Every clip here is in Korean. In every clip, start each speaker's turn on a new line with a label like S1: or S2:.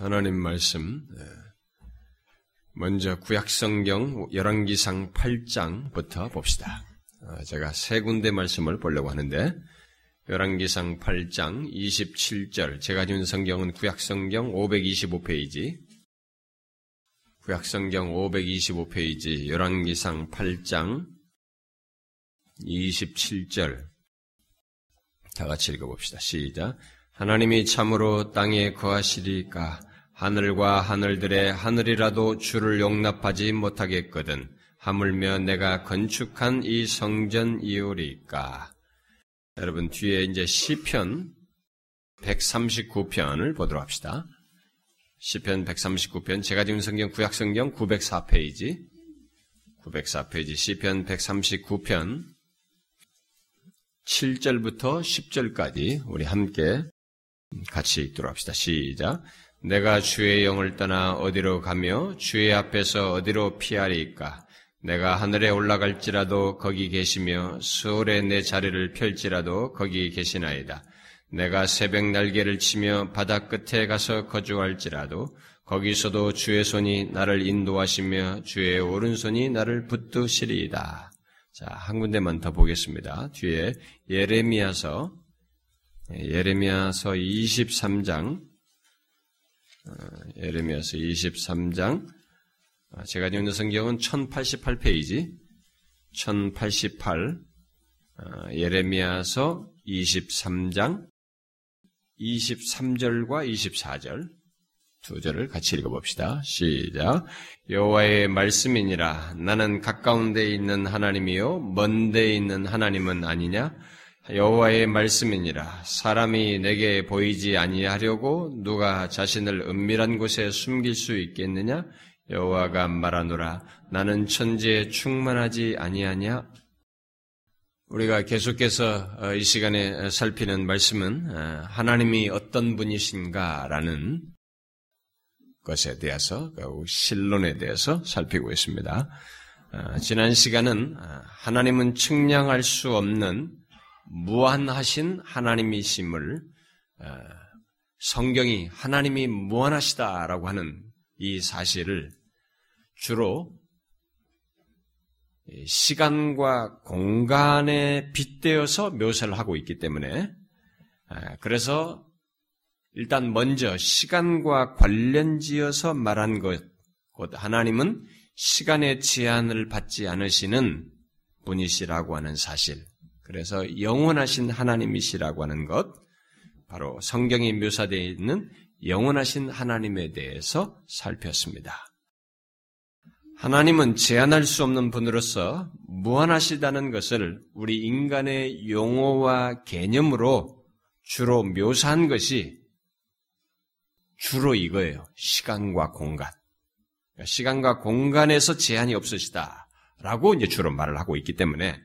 S1: 하나님 말씀 예. 먼저 구약성경 열왕기상 8장부터 봅시다. 아, 제가 세 군데 말씀을 보려고 하는데 열왕기상 8장 27절 제가 지은 성경은 구약성경 525페이지 구약성경 525페이지 열왕기상 8장 27절 다 같이 읽어봅시다. 시작. 하나님이 참으로 땅에 거하시리까 하늘과 하늘들의 하늘이라도 주를 용납하지 못하겠거든 하물며 내가 건축한 이 성전 이오리까 여러분 뒤에 이제 시편 139편을 보도록 합시다. 시편 139편 제가 지금 성경 구약 성경 904페이지 904페이지 시편 139편 7절부터 10절까지 우리 함께 같이 읽도록 합시다. 시작. 내가 주의 영을 떠나 어디로 가며 주의 앞에서 어디로 피하리까? 내가 하늘에 올라갈지라도 거기 계시며 수월에 내 자리를 펼지라도 거기 계시나이다. 내가 새벽 날개를 치며 바다 끝에 가서 거주할지라도 거기서도 주의 손이 나를 인도하시며 주의 오른손이 나를 붙드시리이다. 자, 한 군데만 더 보겠습니다. 뒤에 예레미야서 예레미야서 23장 어, 예레미야서 23장 아, 제가 읽는 성경은 1088페이지 1088 어, 예레미야서 23장 23절과 24절 두 절을 같이 읽어봅시다. 시작. 여호와의 말씀이니라. 나는 가까운 데 있는 하나님이요 먼 데 있는 하나님은 아니냐? 여호와의 말씀이니라. 사람이 내게 보이지 아니하려고 누가 자신을 은밀한 곳에 숨길 수 있겠느냐? 여호와가 말하노라. 나는 천지에 충만하지 아니하냐? 우리가 계속해서 어, 이 시간에 살피는 말씀은 어, 하나님이 어떤 분이신가라는 것에 대해서 그 신론에 대해서 살피고 있습니다. 어, 지난 시간은 하나님은 측량할 수 없는 무한하신 하나님이심을 성경이 하나님이 무한하시다라고 하는 이 사실을 주로 시간과 공간에 빗대어서 묘사를 하고 있기 때문에 그래서 일단 먼저 시간과 관련지어서 말한 것, 곧 하나님은 시간의 제한을 받지 않으시는 분이시라고 하는 사실, 그래서 영원하신 하나님이시라고 하는 것, 바로 성경이 묘사되어 있는 영원하신 하나님에 대해서 살폈습니다. 하나님은 제한할 수 없는 분으로서 무한하시다는 것을 우리 인간의 용어와 개념으로 주로 묘사한 것이 주로 이거예요. 시간과 공간. 그러니까 시간과 공간에서 제한이 없으시다. 라고 이제 주로 말을 하고 있기 때문에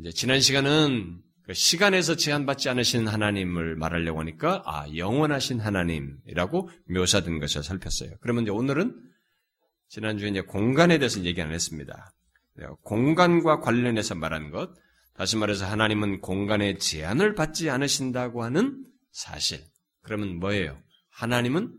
S1: 이제 지난 시간은 그 시간에서 제한받지 않으신 하나님을 말하려고 하니까 아 영원하신 하나님이라고 묘사된 것을 살폈어요. 그러면 이제 오늘은 지난주에 이제 공간에 대해서 얘기 안 했습니다. 공간과 관련해서 말한 것, 다시 말해서 하나님은 공간에 제한을 받지 않으신다고 하는 사실. 그러면 뭐예요? 하나님은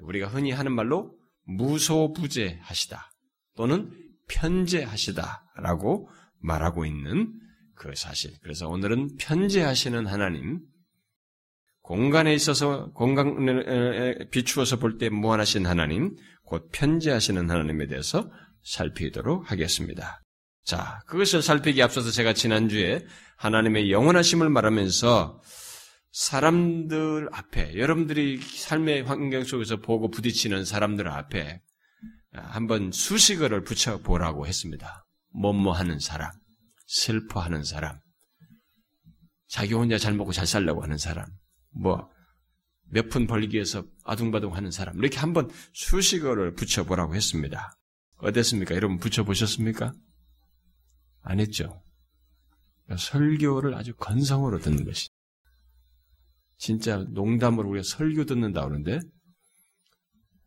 S1: 우리가 흔히 하는 말로 무소부재하시다 또는 편재하시다라고 말하고 있는 그 사실. 그래서 오늘은 편재하시는 하나님, 공간에 있어서 공간에 비추어서 볼 때 무한하신 하나님, 곧 편재하시는 하나님에 대해서 살피도록 하겠습니다. 자, 그것을 살피기 앞서서 제가 지난주에 하나님의 영원하심을 말하면서 사람들 앞에, 여러분들이 삶의 환경 속에서 보고 부딪히는 사람들 앞에 한번 수식어를 붙여보라고 했습니다. 뭐뭐 하는 사람, 슬퍼하는 사람, 자기 혼자 잘 먹고 잘 살려고 하는 사람, 뭐, 몇 푼 벌기 위해서 아둥바둥 하는 사람, 이렇게 한번 수식어를 붙여보라고 했습니다. 어땠습니까? 여러분 붙여보셨습니까? 안 했죠? 설교를 아주 건성으로 듣는 것이. 진짜 농담으로 우리가 설교 듣는다 그러는데,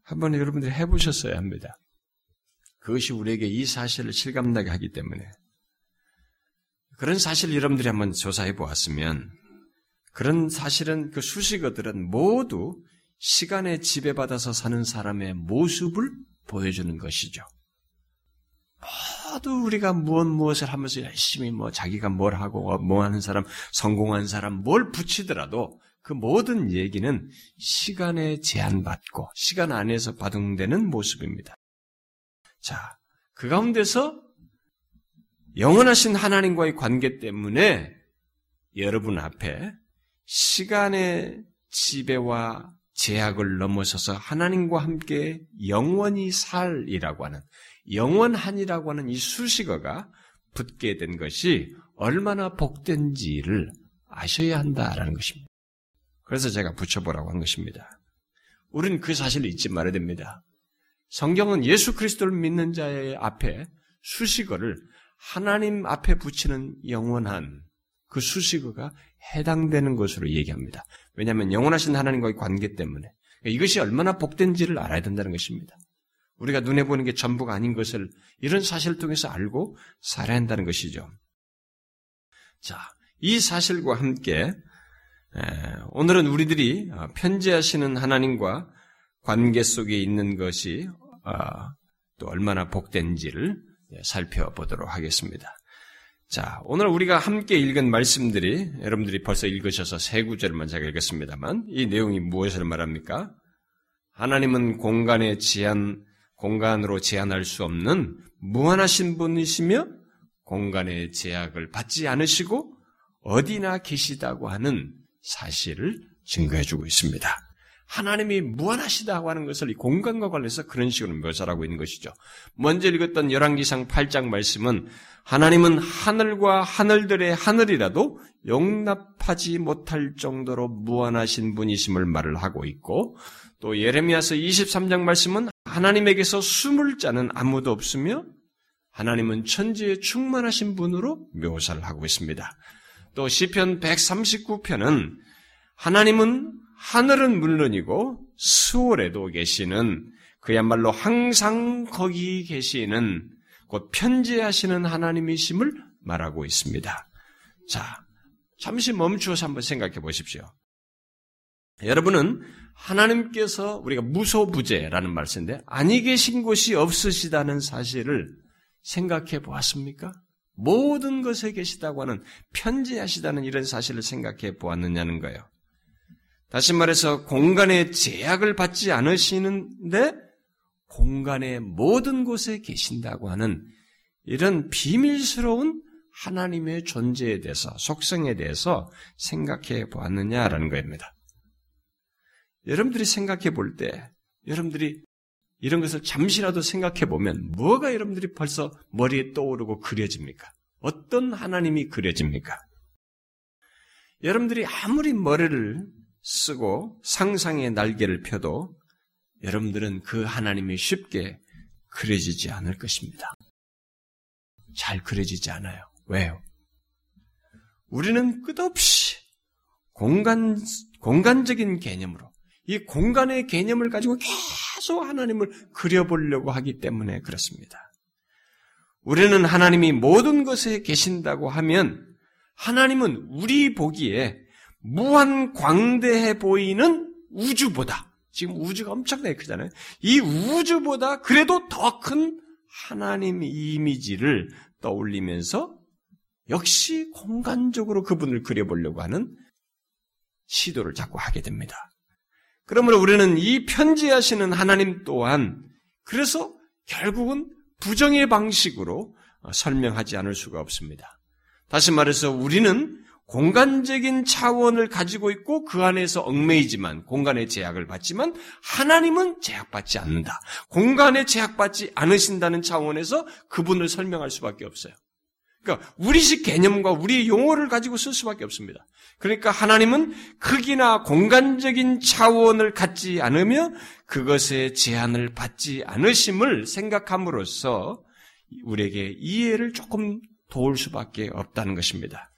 S1: 한번 여러분들이 해보셨어야 합니다. 그것이 우리에게 이 사실을 실감나게 하기 때문에. 그런 사실을 여러분들이 한번 조사해 보았으면 그런 사실은 그 수식어들은 모두 시간에 지배받아서 사는 사람의 모습을 보여주는 것이죠. 모두 우리가 무엇 무엇을 하면서 열심히 뭐 자기가 뭘 하고 뭐 하는 사람, 성공한 사람 뭘 붙이더라도 그 모든 얘기는 시간에 제한받고 시간 안에서 바동되는 모습입니다. 자, 그 가운데서 영원하신 하나님과의 관계 때문에 여러분 앞에 시간의 지배와 제약을 넘어서서 하나님과 함께 영원히 살이라고 하는 영원한이라고 하는 이 수식어가 붙게 된 것이 얼마나 복된지를 아셔야 한다라는 것입니다. 그래서 제가 붙여보라고 한 것입니다. 우리는 그 사실을 잊지 말아야 됩니다. 성경은 예수 그리스도를 믿는 자의 앞에 수식어를 하나님 앞에 붙이는 영원한 그 수식어가 해당되는 것으로 얘기합니다. 왜냐하면 영원하신 하나님과의 관계 때문에 이것이 얼마나 복된지를 알아야 된다는 것입니다. 우리가 눈에 보는 게 전부가 아닌 것을 이런 사실을 통해서 알고 살아야 한다는 것이죠. 자, 이 사실과 함께 오늘은 우리들이 어, 편지하시는 하나님과 관계 속에 있는 것이 어, 또 얼마나 복된지를 예, 살펴보도록 하겠습니다. 자, 오늘 우리가 함께 읽은 말씀들이 여러분들이 벌써 읽으셔서 세 구절만 제가 읽었습니다만 이 내용이 무엇을 말합니까? 하나님은 공간의 제한, 공간으로 제한할 수 없는 무한하신 분이시며 공간의 제약을 받지 않으시고 어디나 계시다고 하는 사실을 증거해 주고 있습니다. 하나님이 무한하시다고 하는 것을 이 공간과 관련해서 그런 식으로 묘사하고 있는 것이죠. 먼저 읽었던 열왕기상 8장 말씀은 하나님은 하늘과 하늘들의 하늘이라도 용납하지 못할 정도로 무한하신 분이심을 말을 하고 있고 또 예레미야서 23장 말씀은 하나님에게서 숨을 자는 아무도 없으며 하나님은 천지에 충만하신 분으로 묘사를 하고 있습니다. 또 시편 139편은 하나님은 하늘은 물론이고 수월에도 계시는 그야말로 항상 거기 계시는 곧 편지하시는 하나님이심을 말하고 있습니다. 자, 잠시 멈추어서 한번 생각해 보십시오. 여러분은 하나님께서 우리가 무소부재라는 말씀인데 아니 계신 곳이 없으시다는 사실을 생각해 보았습니까? 모든 것에 계시다고 하는 편지하시다는 이런 사실을 생각해 보았느냐는 거예요. 다시 말해서 공간의 제약을 받지 않으시는데 공간의 모든 곳에 계신다고 하는 이런 비밀스러운 하나님의 존재에 대해서, 속성에 대해서 생각해 보았느냐라는 겁니다. 여러분들이 생각해 볼 때, 여러분들이 이런 것을 잠시라도 생각해 보면 뭐가 여러분들이 벌써 머리에 떠오르고 그려집니까? 어떤 하나님이 그려집니까? 여러분들이 아무리 머리를 쓰고 상상의 날개를 펴도 여러분들은 그 하나님이 쉽게 그려지지 않을 것입니다. 잘 그려지지 않아요. 왜요? 우리는 끝없이 공간, 공간적인 개념으로 이 공간의 개념을 가지고 계속 하나님을 그려보려고 하기 때문에 그렇습니다. 우리는 하나님이 모든 것에 계신다고 하면 하나님은 우리 보기에 무한 광대해 보이는 우주보다 지금 우주가 엄청나게 크잖아요. 이 우주보다 그래도 더 큰 하나님 이미지를 떠올리면서 역시 공간적으로 그분을 그려보려고 하는 시도를 자꾸 하게 됩니다. 그러므로 우리는 이 편지하시는 하나님 또한 그래서 결국은 부정의 방식으로 설명하지 않을 수가 없습니다. 다시 말해서 우리는 공간적인 차원을 가지고 있고 그 안에서 얽매이지만 공간의 제약을 받지만 하나님은 제약받지 않는다. 공간에 제약받지 않으신다는 차원에서 그분을 설명할 수밖에 없어요. 그러니까 우리식 개념과 우리의 용어를 가지고 쓸 수밖에 없습니다. 그러니까 하나님은 크기나 공간적인 차원을 갖지 않으며 그것에 제한을 받지 않으심을 생각함으로써 우리에게 이해를 조금 도울 수밖에 없다는 것입니다.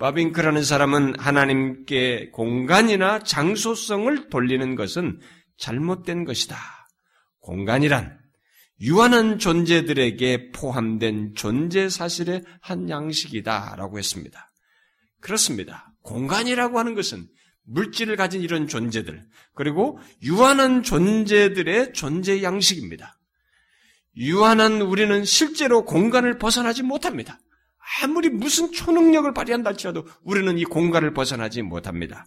S1: 바빙크라는 사람은 하나님께 공간이나 장소성을 돌리는 것은 잘못된 것이다. 공간이란 유한한 존재들에게 포함된 존재 사실의 한 양식이다. 라고 했습니다. 그렇습니다. 공간이라고 하는 것은 물질을 가진 이런 존재들, 그리고 유한한 존재들의 존재 양식입니다. 유한한 우리는 실제로 공간을 벗어나지 못합니다. 아무리 무슨 초능력을 발휘한다 할지라도 우리는 이 공간을 벗어나지 못합니다.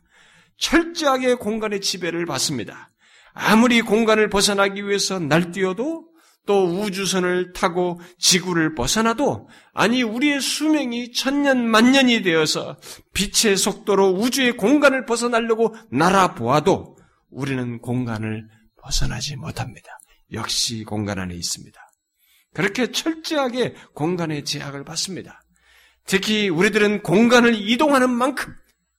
S1: 철저하게 공간의 지배를 받습니다. 아무리 공간을 벗어나기 위해서 날뛰어도 또 우주선을 타고 지구를 벗어나도 아니 우리의 수명이 천년 만년이 되어서 빛의 속도로 우주의 공간을 벗어나려고 날아보아도 우리는 공간을 벗어나지 못합니다. 역시 공간 안에 있습니다. 그렇게 철저하게 공간의 제약을 받습니다. 특히 우리들은 공간을 이동하는 만큼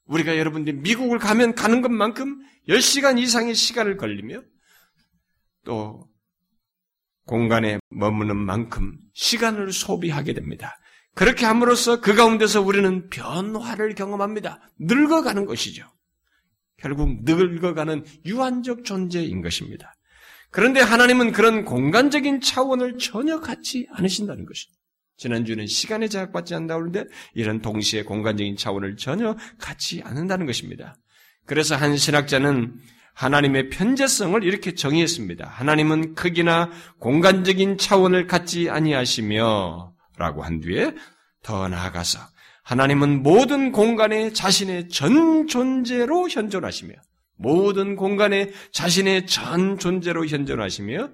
S1: 우리가 여러분들이 미국을 가면 가는 것만큼 10시간 이상의 시간을 걸리며 또 공간에 머무는 만큼 시간을 소비하게 됩니다. 그렇게 함으로써 그 가운데서 우리는 변화를 경험합니다. 늙어가는 것이죠. 결국 늙어가는 유한적 존재인 것입니다. 그런데 하나님은 그런 공간적인 차원을 전혀 갖지 않으신다는 것입니다. 지난주는 시간에 제약받지 않는다고 하는데 이런 동시에 공간적인 차원을 전혀 갖지 않는다는 것입니다. 그래서 한 신학자는 하나님의 편재성을 이렇게 정의했습니다. 하나님은 크기나 공간적인 차원을 갖지 아니하시며 라고 한 뒤에 더 나아가서 하나님은 모든 공간에 자신의 전 존재로 현존하시며 모든 공간에 자신의 전 존재로 현존하시며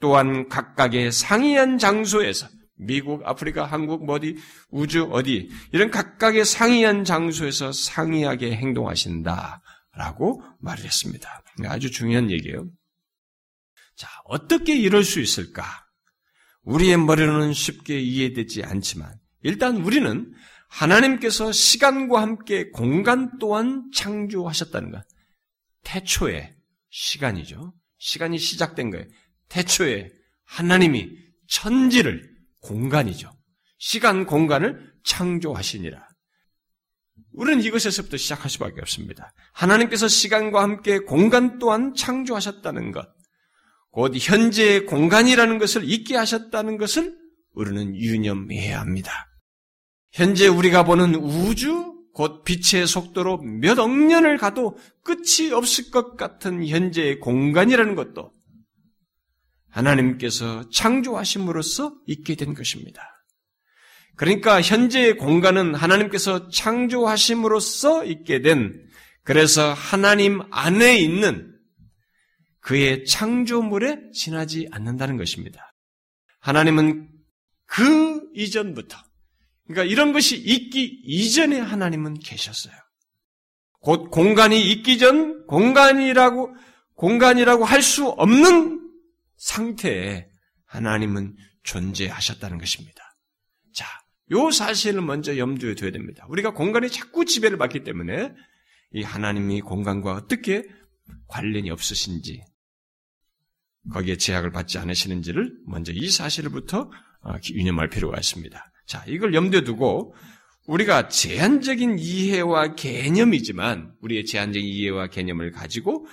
S1: 또한 각각의 상이한 장소에서 미국, 아프리카, 한국, 뭐 어디, 우주, 어디, 이런 각각의 상이한 장소에서 상이하게 행동하신다. 라고 말을 했습니다. 아주 중요한 얘기예요. 자, 어떻게 이럴 수 있을까? 우리의 머리로는 쉽게 이해되지 않지만, 일단 우리는 하나님께서 시간과 함께 공간 또한 창조하셨다는 것. 태초에 시간이죠. 시간이 시작된 거예요. 태초에 하나님이 천지를 공간이죠. 시간 공간을 창조하시니라. 우리는 이것에서부터 시작할 수밖에 없습니다. 하나님께서 시간과 함께 공간 또한 창조하셨다는 것, 곧 현재의 공간이라는 것을 잊게 하셨다는 것을 우리는 유념해야 합니다. 현재 우리가 보는 우주, 곧 빛의 속도로 몇 억 년을 가도 끝이 없을 것 같은 현재의 공간이라는 것도 하나님께서 창조하심으로써 있게 된 것입니다. 그러니까 현재의 공간은 하나님께서 창조하심으로써 있게 된 그래서 하나님 안에 있는 그의 창조물에 지나지 않는다는 것입니다. 하나님은 그 이전부터 그러니까 이런 것이 있기 이전에 하나님은 계셨어요. 곧 공간이 있기 전 공간이라고 공간이라고 할 수 없는 상태에 하나님은 존재하셨다는 것입니다. 자, 요 사실을 먼저 염두에 둬야 됩니다. 우리가 공간에 자꾸 지배를 받기 때문에 이 하나님이 공간과 어떻게 관련이 없으신지 거기에 제약을 받지 않으시는지를 먼저 이 사실부터 어, 유념할 필요가 있습니다. 자, 이걸 염두에 두고 우리가 제한적인 이해와 개념이지만 우리의 제한적인 이해와 개념을 가지고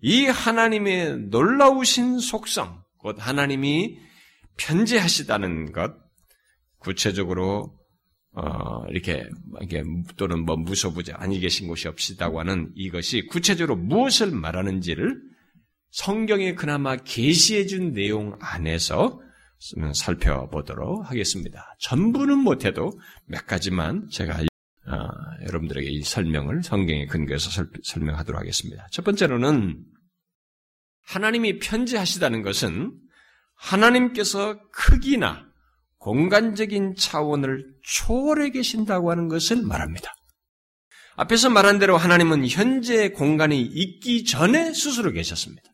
S1: 이 하나님의 놀라우신 속성, 곧 하나님이 편재하시다는 것, 구체적으로 어, 이렇게, 이게, 또는 뭐 무소부재, 아니 계신 곳이 없시다고 하는 이것이 구체적으로 무엇을 말하는지를 성경에 그나마 계시해 준 내용 안에서 살펴보도록 하겠습니다. 전부는 못해도 몇 가지만 제가 어, 여러분들에게 이 설명을 성경에 근거해서 설, 설명하도록 하겠습니다. 첫 번째로는 하나님이 편지하시다는 것은 하나님께서 크기나 공간적인 차원을 초월해 계신다고 하는 것을 말합니다. 앞에서 말한 대로 하나님은 현재 공간이 있기 전에 스스로 계셨습니다.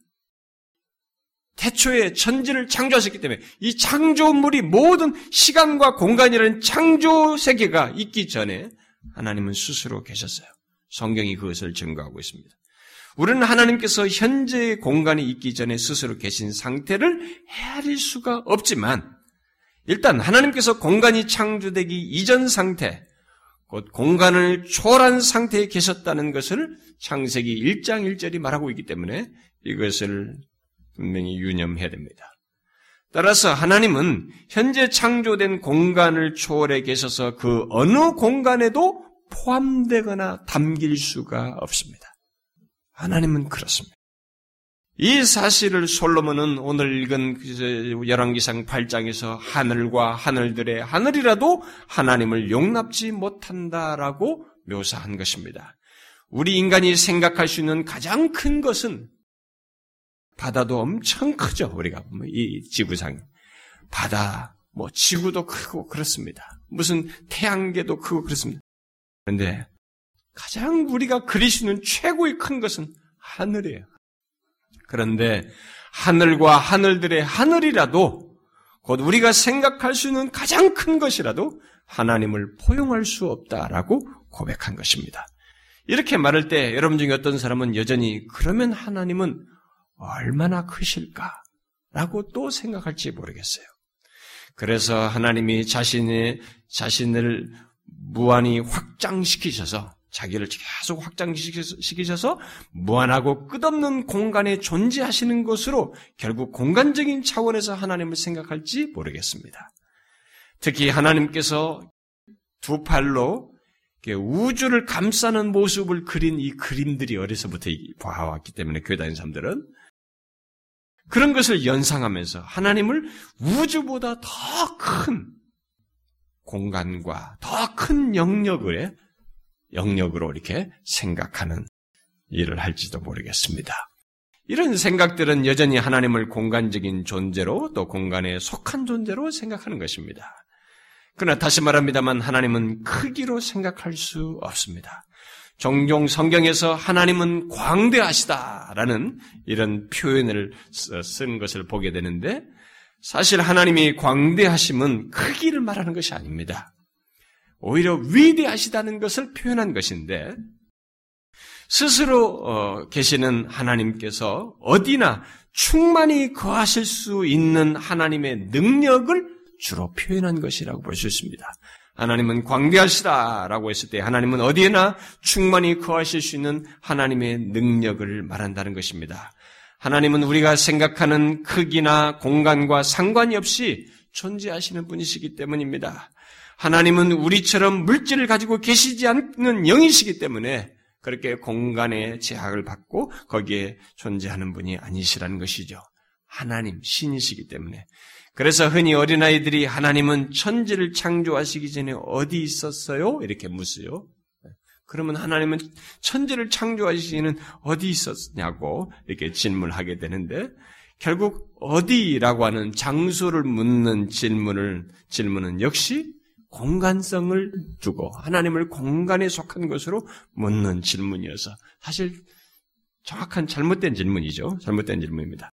S1: 태초에 천지를 창조하셨기 때문에 이 창조물이 모든 시간과 공간이라는 창조 세계가 있기 전에 하나님은 스스로 계셨어요. 성경이 그것을 증거하고 있습니다. 우리는 하나님께서 현재의 공간이 있기 전에 스스로 계신 상태를 헤아릴 수가 없지만 일단 하나님께서 공간이 창조되기 이전 상태, 곧 공간을 초월한 상태에 계셨다는 것을 창세기 1장 1절이 말하고 있기 때문에 이것을 분명히 유념해야 됩니다. 따라서 하나님은 현재 창조된 공간을 초월해 계셔서 그 어느 공간에도 포함되거나 담길 수가 없습니다. 하나님은 그렇습니다. 이 사실을 솔로몬은 오늘 읽은 그 열왕기상 8장에서 하늘과 하늘들의 하늘이라도 하나님을 용납지 못한다라고 묘사한 것입니다. 우리 인간이 생각할 수 있는 가장 큰 것은 바다도 엄청 크죠. 우리가 이 지구상 바다, 뭐 지구도 크고 그렇습니다. 무슨 태양계도 크고 그렇습니다. 그런데 가장 우리가 있는 최고의 큰 것은 하늘이에요. 그런데 하늘과 하늘들의 하늘이라도 곧 우리가 생각할 수 있는 가장 큰 것이라도 하나님을 포용할 수 없다라고 고백한 것입니다. 이렇게 말할 때 여러분 중에 어떤 사람은 여전히 그러면 하나님은 얼마나 크실까? 라고 또 생각할지 모르겠어요. 그래서 하나님이 자신의, 자신을 무한히 확장시키셔서 자기를 계속 확장시키셔서 무한하고 끝없는 공간에 존재하시는 것으로 결국 공간적인 차원에서 하나님을 생각할지 모르겠습니다. 특히 하나님께서 두 팔로 우주를 감싸는 모습을 그린 이 그림들이 어려서부터 봐왔기 때문에 교회 다니는 사람들은 그런 것을 연상하면서 하나님을 우주보다 더 큰 공간과 더 큰 영역을 영역으로 이렇게 생각하는 일을 할지도 모르겠습니다. 이런 생각들은 여전히 하나님을 공간적인 존재로 또 공간에 속한 존재로 생각하는 것입니다. 그러나 다시 말합니다만 하나님은 크기로 생각할 수 없습니다. 종종 성경에서 하나님은 광대하시다라는 이런 표현을 쓴 것을 보게 되는데 사실 하나님이 광대하심은 크기를 말하는 것이 아닙니다. 오히려 위대하시다는 것을 표현한 것인데 스스로 어, 계시는 하나님께서 어디나 충만히 거하실 수 있는 하나님의 능력을 주로 표현한 것이라고 볼 수 있습니다. 하나님은 광대하시다라고 했을 때 하나님은 어디에나 충만히 거하실 수 있는 하나님의 능력을 말한다는 것입니다. 하나님은 우리가 생각하는 크기나 공간과 상관이 없이 존재하시는 분이시기 때문입니다. 하나님은 우리처럼 물질을 가지고 계시지 않는 영이시기 때문에 그렇게 공간의 제약을 받고 거기에 존재하는 분이 아니시라는 것이죠. 하나님, 신이시기 때문에. 그래서 흔히 어린아이들이 하나님은 천지를 창조하시기 전에 어디 있었어요? 이렇게 묻어요. 그러면 하나님은 천지를 창조하시기는 어디 있었냐고 이렇게 질문하게 되는데 결국 어디라고 하는 장소를 묻는 질문을 질문은 역시 공간성을 두고 하나님을 공간에 속한 것으로 묻는 질문이어서 사실 정확한 잘못된 질문이죠. 잘못된 질문입니다.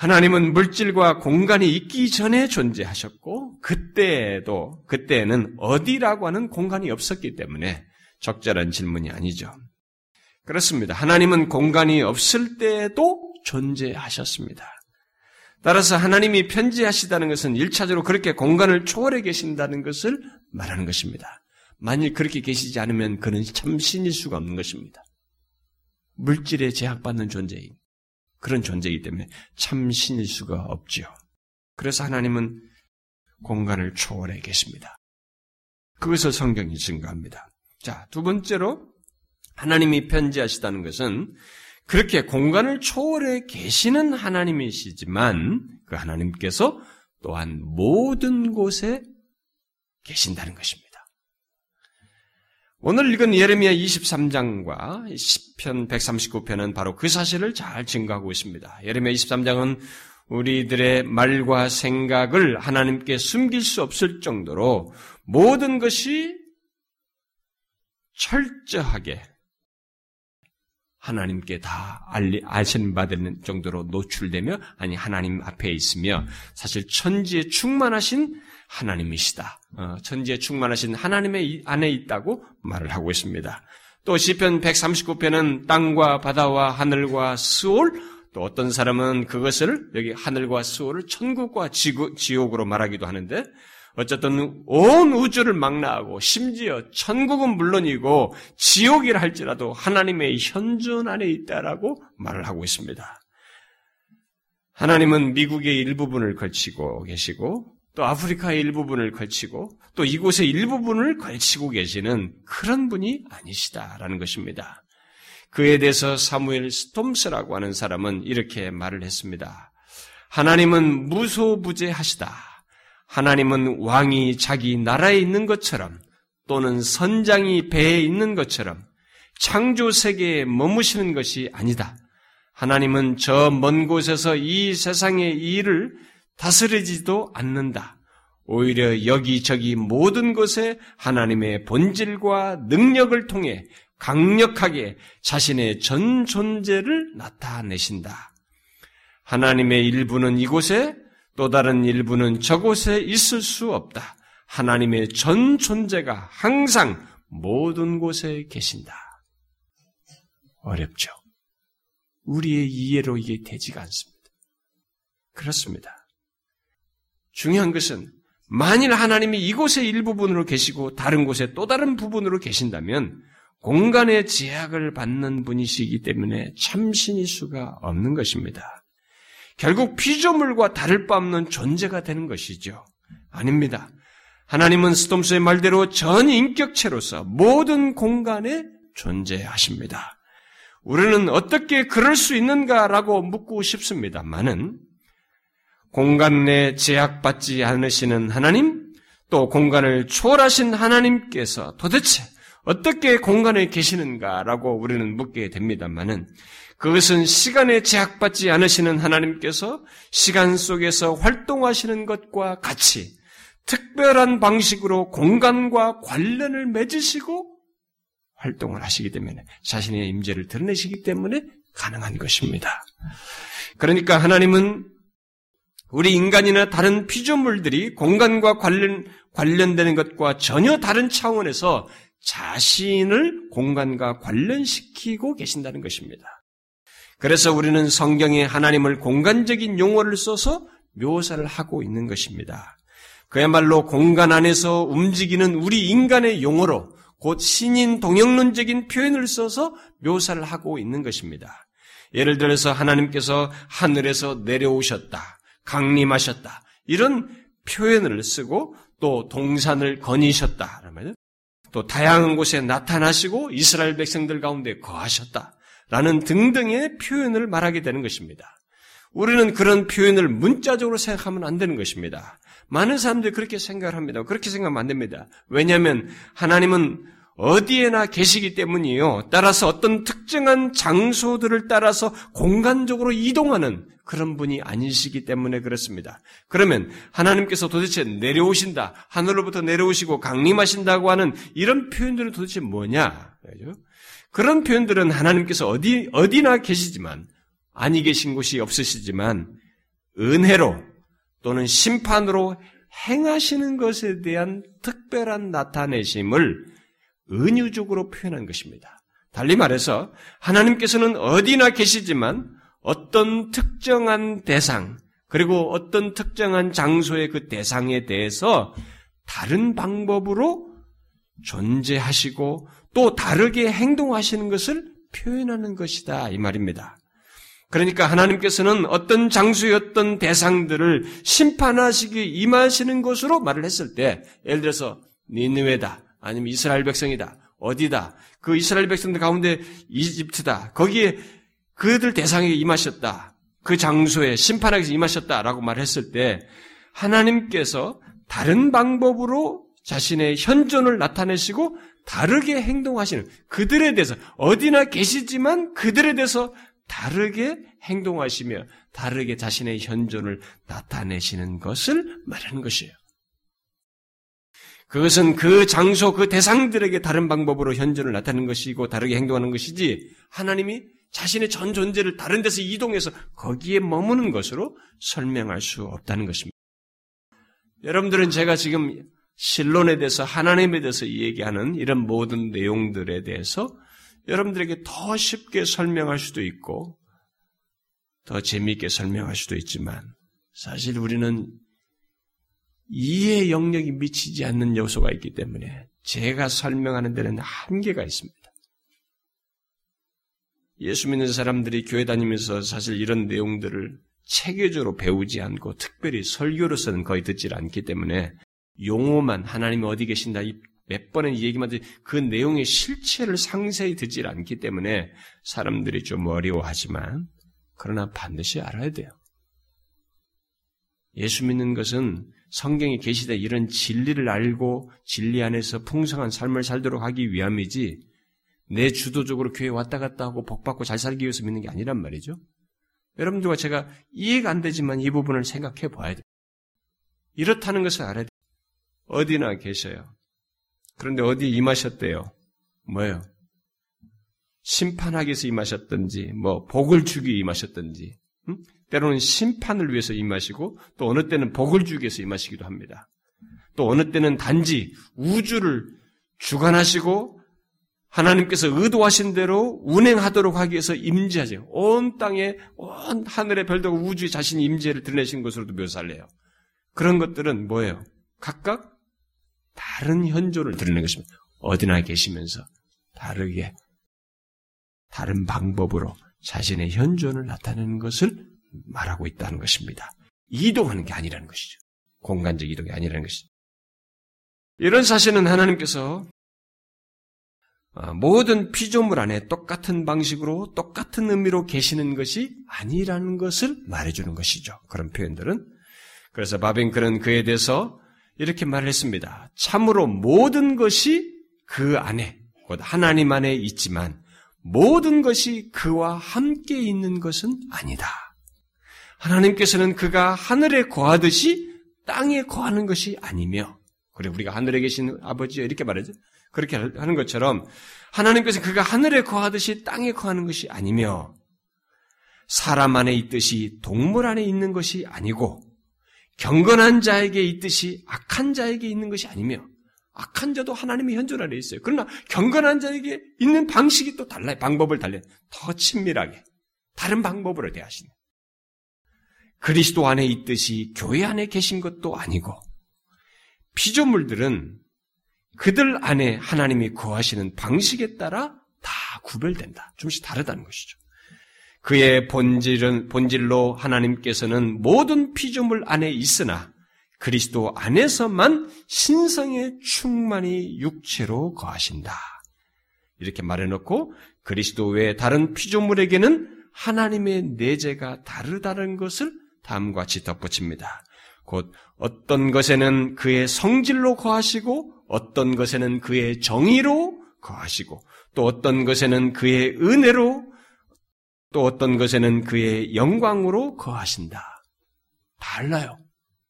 S1: 하나님은 물질과 공간이 있기 전에 존재하셨고 그때도 그때는 어디라고 하는 공간이 없었기 때문에 적절한 질문이 아니죠. 그렇습니다. 하나님은 공간이 없을 때도 존재하셨습니다. 따라서 하나님이 편지하시다는 것은 일차적으로 그렇게 공간을 초월해 계신다는 것을 말하는 것입니다. 만일 그렇게 계시지 않으면 그는 참 신일 수가 없는 것입니다. 물질에 제약받는 존재인 그런 존재이기 때문에 참 신일 수가 없지요. 그래서 하나님은 공간을 초월해 계십니다. 그것을 성경이 증거합니다. 자, 두 번째로 하나님이 편지하시다는 것은 그렇게 공간을 초월해 계시는 하나님이시지만 그 하나님께서 또한 모든 곳에 계신다는 것입니다. 오늘 읽은 예레미야 23장과 10편 139편은 바로 그 사실을 잘 증거하고 있습니다. 예레미야 23장은 우리들의 말과 생각을 하나님께 숨길 수 없을 정도로 모든 것이 철저하게 하나님께 다 알리, 아신 바되는 정도로 노출되며, 아니, 하나님 앞에 있으며, 사실 천지에 충만하신 하나님이시다. 어, 천지에 충만하신 하나님의 안에 있다고 말을 하고 있습니다. 또 시편 139편은 땅과 바다와 하늘과 수올, 또 어떤 사람은 그것을 여기 하늘과 수올을 천국과 지구, 지옥으로 말하기도 하는데 어쨌든 온 우주를 망라하고 심지어 천국은 물론이고 지옥이라 할지라도 하나님의 현존 안에 있다라고 말을 하고 있습니다. 하나님은 미국의 일부분을 걸치고 계시고 또 아프리카의 일부분을 걸치고 또 이곳의 일부분을 걸치고 계시는 그런 분이 아니시다라는 것입니다. 그에 대해서 사무엘 스톰스라고 하는 사람은 이렇게 말을 했습니다. 하나님은 무소부재하시다. 하나님은 왕이 자기 나라에 있는 것처럼 또는 선장이 배에 있는 것처럼 창조 세계에 머무시는 것이 아니다. 하나님은 저 먼 곳에서 이 세상의 일을 다스리지도 않는다. 오히려 여기저기 모든 곳에 하나님의 본질과 능력을 통해 강력하게 자신의 전 존재를 나타내신다. 하나님의 일부는 이곳에 또 다른 일부는 저곳에 있을 수 없다. 하나님의 전 존재가 항상 모든 곳에 계신다. 어렵죠. 우리의 이해로 이게 되지가 않습니다. 그렇습니다. 중요한 것은 만일 하나님이 이곳의 일부분으로 계시고 다른 곳에 또 다른 부분으로 계신다면 공간의 제약을 받는 분이시기 때문에 참신일 수가 없는 것입니다. 결국 피조물과 다를 바 없는 존재가 되는 것이죠. 아닙니다. 하나님은 스톰스의 말대로 전 인격체로서 모든 공간에 존재하십니다. 우리는 어떻게 그럴 수 있는가라고 묻고 싶습니다만은 공간 내 제약받지 않으시는 하나님, 또 공간을 초월하신 하나님께서 도대체 어떻게 공간에 계시는가라고 우리는 묻게 됩니다만은 그것은 시간에 제약받지 않으시는 하나님께서 시간 속에서 활동하시는 것과 같이 특별한 방식으로 공간과 관련을 맺으시고 활동을 하시기 때문에 자신의 임재를 드러내시기 때문에 가능한 것입니다. 그러니까 하나님은 우리 인간이나 다른 피조물들이 공간과 관련, 관련되는 것과 전혀 다른 차원에서 자신을 공간과 관련시키고 계신다는 것입니다. 그래서 우리는 성경에 하나님을 공간적인 용어를 써서 묘사를 하고 있는 것입니다. 그야말로 공간 안에서 움직이는 우리 인간의 용어로 곧 신인 동영론적인 표현을 써서 묘사를 하고 있는 것입니다. 예를 들어서 하나님께서 하늘에서 내려오셨다, 강림하셨다, 이런 표현을 쓰고 또 동산을 거니셨다. 또 다양한 곳에 나타나시고 이스라엘 백성들 가운데 거하셨다. 라는 등등의 표현을 말하게 되는 것입니다. 우리는 그런 표현을 문자적으로 생각하면 안 되는 것입니다. 많은 사람들이 그렇게 생각을 합니다. 그렇게 생각하면 안 됩니다. 왜냐하면 하나님은 어디에나 계시기 때문이에요. 따라서 어떤 특정한 장소들을 따라서 공간적으로 이동하는 그런 분이 아니시기 때문에 그렇습니다. 그러면 하나님께서 도대체 내려오신다, 하늘로부터 내려오시고 강림하신다고 하는 이런 표현들은 도대체 뭐냐? 그런 표현들은 하나님께서 어디, 어디나 계시지만, 아니 계신 곳이 없으시지만, 은혜로 또는 심판으로 행하시는 것에 대한 특별한 나타내심을 은유적으로 표현한 것입니다. 달리 말해서 하나님께서는 어디나 계시지만 어떤 특정한 대상, 그리고 어떤 특정한 장소의 그 대상에 대해서 다른 방법으로 존재하시고 또 다르게 행동하시는 것을 표현하는 것이다. 이 말입니다. 그러니까 하나님께서는 어떤 장소의 어떤 대상들을 심판하시기 임하시는 것으로 말을 했을 때, 예를 들어서 니느웨다, 아니면 이스라엘 백성이다, 어디다, 그 이스라엘 백성들 가운데 이집트다, 거기에 그들 대상에 임하셨다, 그 장소에 심판하기 임하셨다라고 말했을 때, 하나님께서 다른 방법으로 자신의 현존을 나타내시고 다르게 행동하시는 그들에 대해서 어디나 계시지만 그들에 대해서 다르게 행동하시며 다르게 자신의 현존을 나타내시는 것을 말하는 것이에요. 그것은 그 장소, 그 대상들에게 다른 방법으로 현존을 나타내는 것이고 다르게 행동하는 것이지 하나님이 자신의 전 존재를 다른 데서 이동해서 거기에 머무는 것으로 설명할 수 없다는 것입니다. 여러분들은 제가 지금 신론에 대해서 하나님에 대해서 얘기하는 이런 모든 내용들에 대해서 여러분들에게 더 쉽게 설명할 수도 있고 더 재미있게 설명할 수도 있지만 사실 우리는 이해 영역이 미치지 않는 요소가 있기 때문에 제가 설명하는 데는 한계가 있습니다. 예수 믿는 사람들이 교회 다니면서 사실 이런 내용들을 체계적으로 배우지 않고 특별히 설교로서는 거의 듣질 않기 때문에 용어만 하나님이 어디 계신다 몇 번의 얘기만 그 내용의 실체를 상세히 듣질 않기 때문에 사람들이 좀 어려워하지만 그러나 반드시 알아야 돼요. 예수 믿는 것은 성경에 계시다 이런 진리를 알고 진리 안에서 풍성한 삶을 살도록 하기 위함이지 내 주도적으로 교회 왔다 갔다 하고 복받고 잘 살기 위해서 믿는 게 아니란 말이죠. 여러분들과 제가 이해가 안 되지만 이 부분을 생각해 봐야 돼요. 이렇다는 것을 알아야 돼요. 어디나 계셔요. 그런데 어디 임하셨대요? 뭐예요? 심판하기 위해서 임하셨든지, 뭐, 복을 주기 임하셨든지, 응? 때로는 심판을 위해서 임하시고, 또 어느 때는 복을 주기 위해서 임하시기도 합니다. 또 어느 때는 단지 우주를 주관하시고, 하나님께서 의도하신 대로 운행하도록 하기 위해서 임재하죠. 온 땅에, 온 하늘의 별도 우주에 자신이 임재를 드러내신 것으로도 묘사를 해요. 그런 것들은 뭐예요? 각각 다른 현조를 드리는 것입니다. 어디나 계시면서 다르게 다른 방법으로 자신의 현존을 나타내는 것을 말하고 있다는 것입니다. 이동하는 게 아니라는 것이죠. 공간적 이동이 아니라는 것이죠. 이런 사실은 하나님께서 어, 모든 피조물 안에 똑같은 방식으로 똑같은 의미로 계시는 것이 아니라는 것을 말해주는 것이죠. 그런 표현들은. 그래서 바빙크는 그에 대해서 이렇게 말했습니다. 참으로 모든 것이 그 안에, 곧 하나님 안에 있지만 모든 것이 그와 함께 있는 것은 아니다. 하나님께서는 그가 하늘에 거하듯이 땅에 거하는 것이 아니며, 그래, 우리가 하늘에 계신 아버지 이렇게 말하죠. 그렇게 하는 것처럼 하나님께서 그가 하늘에 거하듯이 땅에 거하는 것이 아니며, 사람 안에 있듯이 동물 안에 있는 것이 아니고, 경건한 자에게 있듯이 악한 자에게 있는 것이 아니며 악한 자도 하나님의 현존 안에 있어요. 그러나 경건한 자에게 있는 방식이 또 달라요. 방법을 달라요. 더 친밀하게 다른 방법으로 대하시는. 그리스도 안에 있듯이 교회 안에 계신 것도 아니고 피조물들은 그들 안에 하나님이 거하시는 방식에 따라 다 구별된다. 좀씩 다르다는 것이죠. 그의 본질은, 본질로 하나님께서는 모든 피조물 안에 있으나 그리스도 안에서만 신성의 충만이 육체로 거하신다. 이렇게 말해놓고 그리스도 외 다른 피조물에게는 하나님의 내재가 다르다는 것을 다음과 같이 덧붙입니다. 곧 어떤 것에는 그의 성질로 거하시고 어떤 것에는 그의 정의로 거하시고 또 어떤 것에는 그의 은혜로 또 어떤 것에는 그의 영광으로 거하신다. 달라요.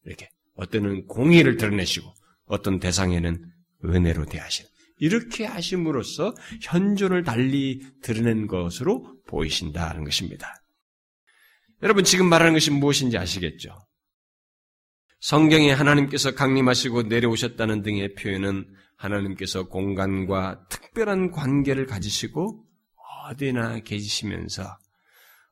S1: 이렇게. 어떤은 공의를 드러내시고 어떤 대상에는 은혜로 대하신. 이렇게 하심으로써 현존을 달리 드러낸 것으로 보이신다는 것입니다. 여러분 지금 말하는 것이 무엇인지 아시겠죠? 성경에 하나님께서 강림하시고 내려오셨다는 등의 표현은 하나님께서 공간과 특별한 관계를 가지시고 어디나 계시면서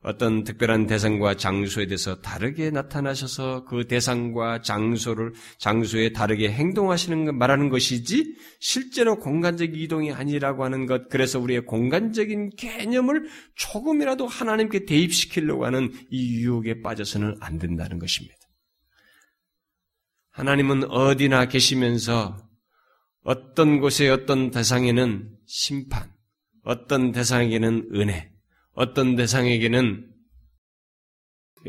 S1: 어떤 특별한 대상과 장소에 대해서 다르게 나타나셔서 그 대상과 장소를 장소에 다르게 행동하시는 것 말하는 것이지 실제로 공간적 이동이 아니라고 하는 것 그래서 우리의 공간적인 개념을 조금이라도 하나님께 대입시키려고 하는 이 유혹에 빠져서는 안 된다는 것입니다. 하나님은 어디나 계시면서 어떤 곳에 어떤 대상에는 심판, 어떤 대상에게는 은혜, 어떤 대상에게는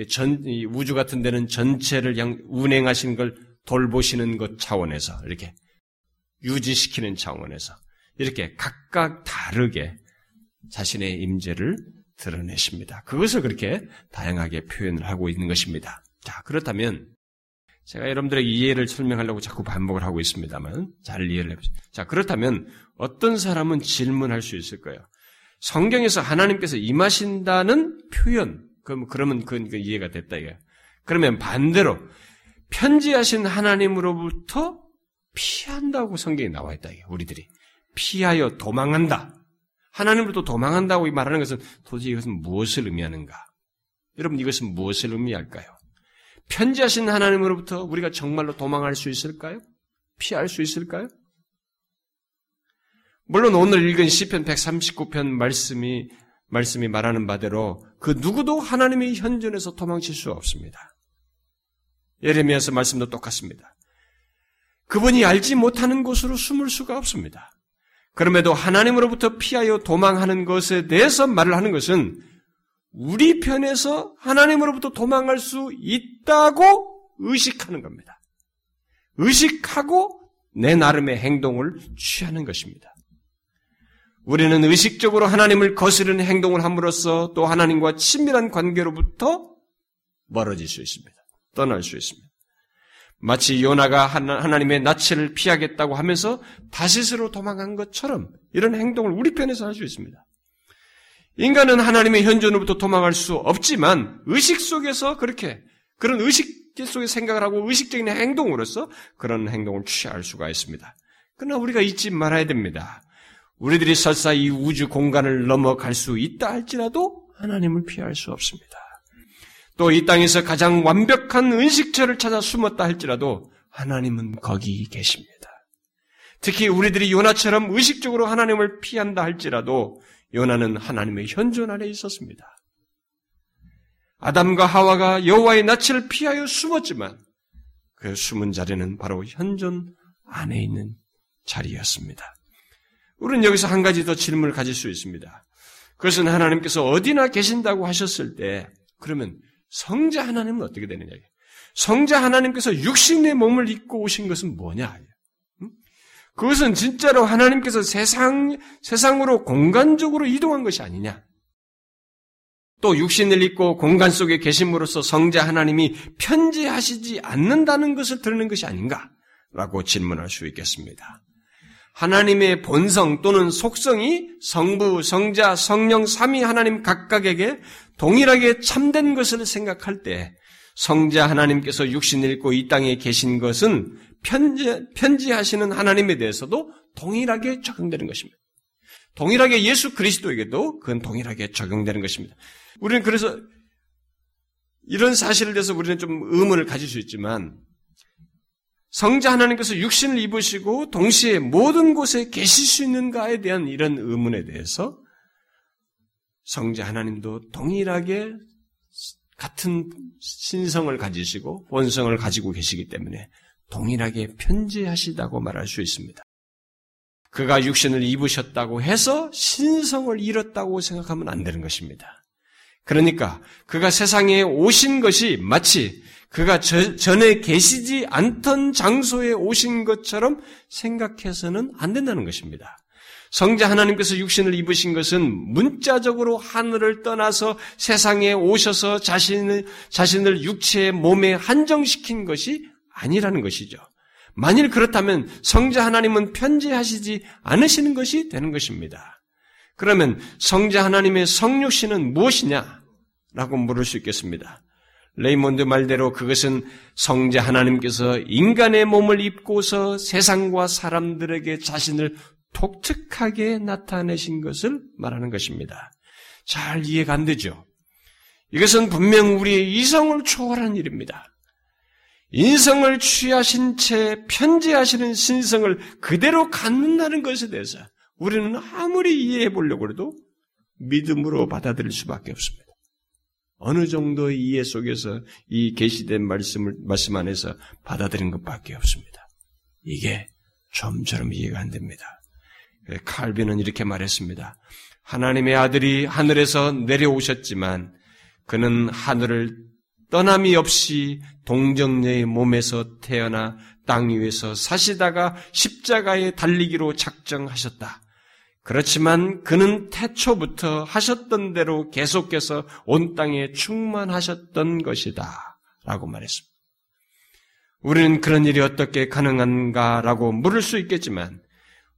S1: 전, 우주 같은 데는 전체를 양, 운행하신 걸 돌보시는 것 차원에서 이렇게 유지시키는 차원에서 이렇게 각각 다르게 자신의 임재를 드러내십니다. 그것을 그렇게 다양하게 표현을 하고 있는 것입니다. 자, 그렇다면 제가 여러분들의 이해를 설명하려고 자꾸 반복을 하고 있습니다만 잘 이해를 해보세요. 자, 그렇다면 어떤 사람은 질문할 수 있을 거예요. 성경에서 하나님께서 임하신다는 표현, 그럼 그러면 그 이해가 됐다 이게. 그러면 반대로 편지하신 하나님으로부터 피한다고 성경에 나와 있다 이게. 우리들이 피하여 도망한다. 하나님으로부터 도망한다고 말하는 것은 도대체 이것은 무엇을 의미하는가? 여러분 이것은 무엇을 의미할까요? 편지하신 하나님으로부터 우리가 정말로 도망할 수 있을까요? 피할 수 있을까요? 물론 오늘 읽은 시편 139편 말씀이 말씀이 말하는 바대로 그 누구도 하나님의 현존에서 도망칠 수 없습니다. 예레미야서 말씀도 똑같습니다. 그분이 알지 못하는 곳으로 숨을 수가 없습니다. 그럼에도 하나님으로부터 피하여 도망하는 것에 대해서 말을 하는 것은 우리 편에서 하나님으로부터 도망할 수 있다고 의식하는 겁니다. 의식하고 내 나름의 행동을 취하는 것입니다. 우리는 의식적으로 하나님을 거스르는 행동을 함으로써 또 하나님과 친밀한 관계로부터 멀어질 수 있습니다. 떠날 수 있습니다. 마치 요나가 하나님의 낯을 피하겠다고 하면서 다시스로 도망간 것처럼 이런 행동을 우리 편에서 할 수 있습니다. 인간은 하나님의 현존으로부터 도망할 수 없지만 의식 속에서 그렇게 그런 의식 속에 생각을 하고 의식적인 행동으로서 그런 행동을 취할 수가 있습니다. 그러나 우리가 잊지 말아야 됩니다. 우리들이 설사 이 우주 공간을 넘어갈 수 있다 할지라도 하나님을 피할 수 없습니다. 또 이 땅에서 가장 완벽한 은식처를 찾아 숨었다 할지라도 하나님은 거기 계십니다. 특히 우리들이 요나처럼 의식적으로 하나님을 피한다 할지라도 요나는 하나님의 현존 안에 있었습니다. 아담과 하와가 여호와의 낯을 피하여 숨었지만 그 숨은 자리는 바로 현존 안에 있는 자리였습니다. 우리는 여기서 한 가지 더 질문을 가질 수 있습니다. 그것은 하나님께서 어디나 계신다고 하셨을 때 그러면 성자 하나님은 어떻게 되느냐? 성자 하나님께서 육신의 몸을 입고 오신 것은 뭐냐? 그것은 진짜로 하나님께서 세상, 세상으로 공간적으로 이동한 것이 아니냐? 또 육신을 입고 공간 속에 계심으로써 성자 하나님이 편지하시지 않는다는 것을 드러낸 것이 아닌가? 라고 질문할 수 있겠습니다. 하나님의 본성 또는 속성이 성부, 성자, 성령, 삼위 하나님 각각에게 동일하게 참된 것을 생각할 때 성자 하나님께서 육신을 입고 이 땅에 계신 것은 편지, 편지하시는 하나님에 대해서도 동일하게 적용되는 것입니다. 동일하게 예수 그리스도에게도 그건 동일하게 적용되는 것입니다. 우리는 그래서 이런 사실에 대해서 우리는 좀 의문을 가질 수 있지만 성자 하나님께서 육신을 입으시고 동시에 모든 곳에 계실 수 있는가에 대한 이런 의문에 대해서 성자 하나님도 동일하게 같은 신성을 가지시고 본성을 가지고 계시기 때문에 동일하게 편지하시다고 말할 수 있습니다. 그가 육신을 입으셨다고 해서 신성을 잃었다고 생각하면 안 되는 것입니다. 그러니까 그가 세상에 오신 것이 마치 그가 저, 전에 계시지 않던 장소에 오신 것처럼 생각해서는 안 된다는 것입니다. 성자 하나님께서 육신을 입으신 것은 문자적으로 하늘을 떠나서 세상에 오셔서 자신을, 자신을 육체의 몸에 한정시킨 것이 아니라는 것이죠. 만일 그렇다면 성자 하나님은 편지하시지 않으시는 것이 되는 것입니다. 그러면 성자 하나님의 성육신은 무엇이냐? 라고 물을 수 있겠습니다. 레이몬드 말대로 그것은 성자 하나님께서 인간의 몸을 입고서 세상과 사람들에게 자신을 독특하게 나타내신 것을 말하는 것입니다. 잘 이해가 안 되죠? 이것은 분명 우리의 이성을 초월한 일입니다. 인성을 취하신 채 편재하시는 신성을 그대로 갖는다는 것에 대해서 우리는 아무리 이해해 보려고 해도 믿음으로 받아들일 수밖에 없습니다. 어느 정도의 이해 속에서 이 계시된 말씀을 말씀 안에서 받아들인 것밖에 없습니다. 이게 좀처럼 이해가 안 됩니다. 칼빈은 이렇게 말했습니다. 하나님의 아들이 하늘에서 내려오셨지만 그는 하늘을 떠남이 없이 동정녀의 몸에서 태어나 땅 위에서 사시다가 십자가에 달리기로 작정하셨다. 그렇지만 그는 태초부터 하셨던 대로 계속해서 온 땅에 충만하셨던 것이다. 라고 말했습니다. 우리는 그런 일이 어떻게 가능한가라고 물을 수 있겠지만,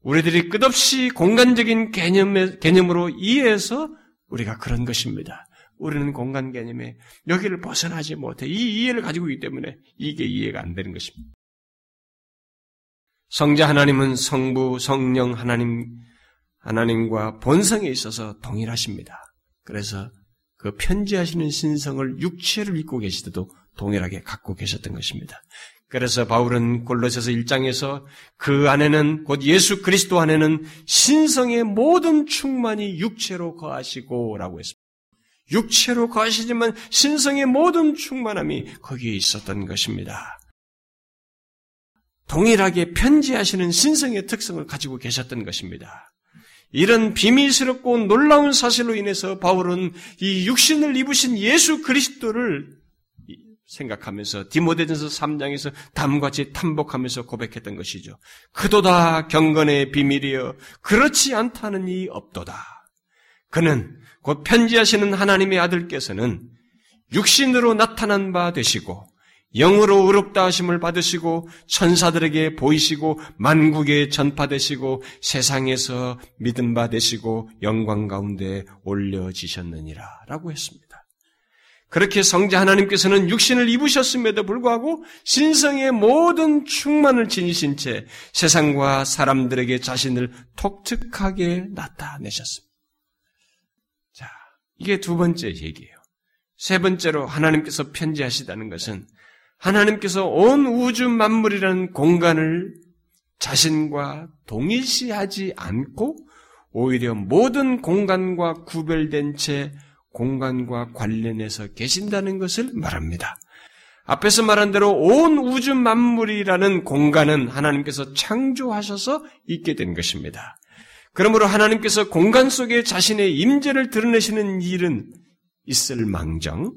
S1: 우리들이 끝없이 공간적인 개념의, 개념으로 이해해서 우리가 그런 것입니다. 우리는 공간 개념에 여기를 벗어나지 못해. 이 이해를 가지고 있기 때문에 이게 이해가 안 되는 것입니다. 성자 하나님은 성부, 성령 하나님, 하나님과 본성에 있어서 동일하십니다. 그래서 그 편지하시는 신성을 육체를 입고 계시듯도 동일하게 갖고 계셨던 것입니다. 그래서 바울은 골로새서 1장에서 그 안에는 곧 예수 그리스도 안에는 신성의 모든 충만이 육체로 거하시고라고 했습니다. 육체로 거하시지만 신성의 모든 충만함이 거기에 있었던 것입니다. 동일하게 편지하시는 신성의 특성을 가지고 계셨던 것입니다. 이런 비밀스럽고 놀라운 사실로 인해서 바울은 이 육신을 입으신 예수 그리스도를 생각하면서 디모데전서 3장에서 담같이 탐복하면서 고백했던 것이죠. 그도다 경건의 비밀이여 그렇지 않다는 이 없도다. 그는 곧 편지하시는 하나님의 아들께서는 육신으로 나타난 바 되시고 영으로 의롭다 하심을 받으시고 천사들에게 보이시고 만국에 전파되시고 세상에서 믿음 받으시고 영광 가운데 올려지셨느니라 라고 했습니다. 그렇게 성자 하나님께서는 육신을 입으셨음에도 불구하고 신성의 모든 충만을 지니신 채 세상과 사람들에게 자신을 독특하게 나타내셨습니다. 자, 이게 두 번째 얘기예요. 세 번째로 하나님께서 편지하시다는 것은 하나님께서 온 우주 만물이라는 공간을 자신과 동일시하지 않고 오히려 모든 공간과 구별된 채 공간과 관련해서 계신다는 것을 말합니다. 앞에서 말한 대로 온 우주 만물이라는 공간은 하나님께서 창조하셔서 있게 된 것입니다. 그러므로 하나님께서 공간 속에 자신의 임재를 드러내시는 일은 있을 망정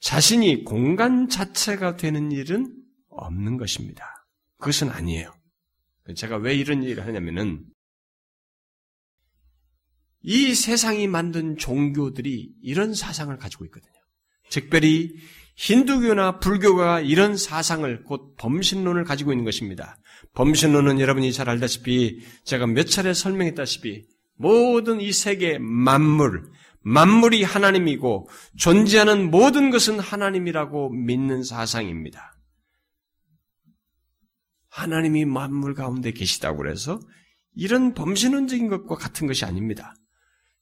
S1: 자신이 공간 자체가 되는 일은 없는 것입니다. 그것은 아니에요. 제가 왜 이런 얘기를 하냐면은 이 세상이 만든 종교들이 이런 사상을 가지고 있거든요. 특별히 힌두교나 불교가 이런 사상을 곧 범신론을 가지고 있는 것입니다. 범신론은 여러분이 잘 알다시피 제가 몇 차례 설명했다시피 모든 이 세계 만물, 만물이 하나님이고 존재하는 모든 것은 하나님이라고 믿는 사상입니다. 하나님이 만물 가운데 계시다고 그래서 이런 범신론적인 것과 같은 것이 아닙니다.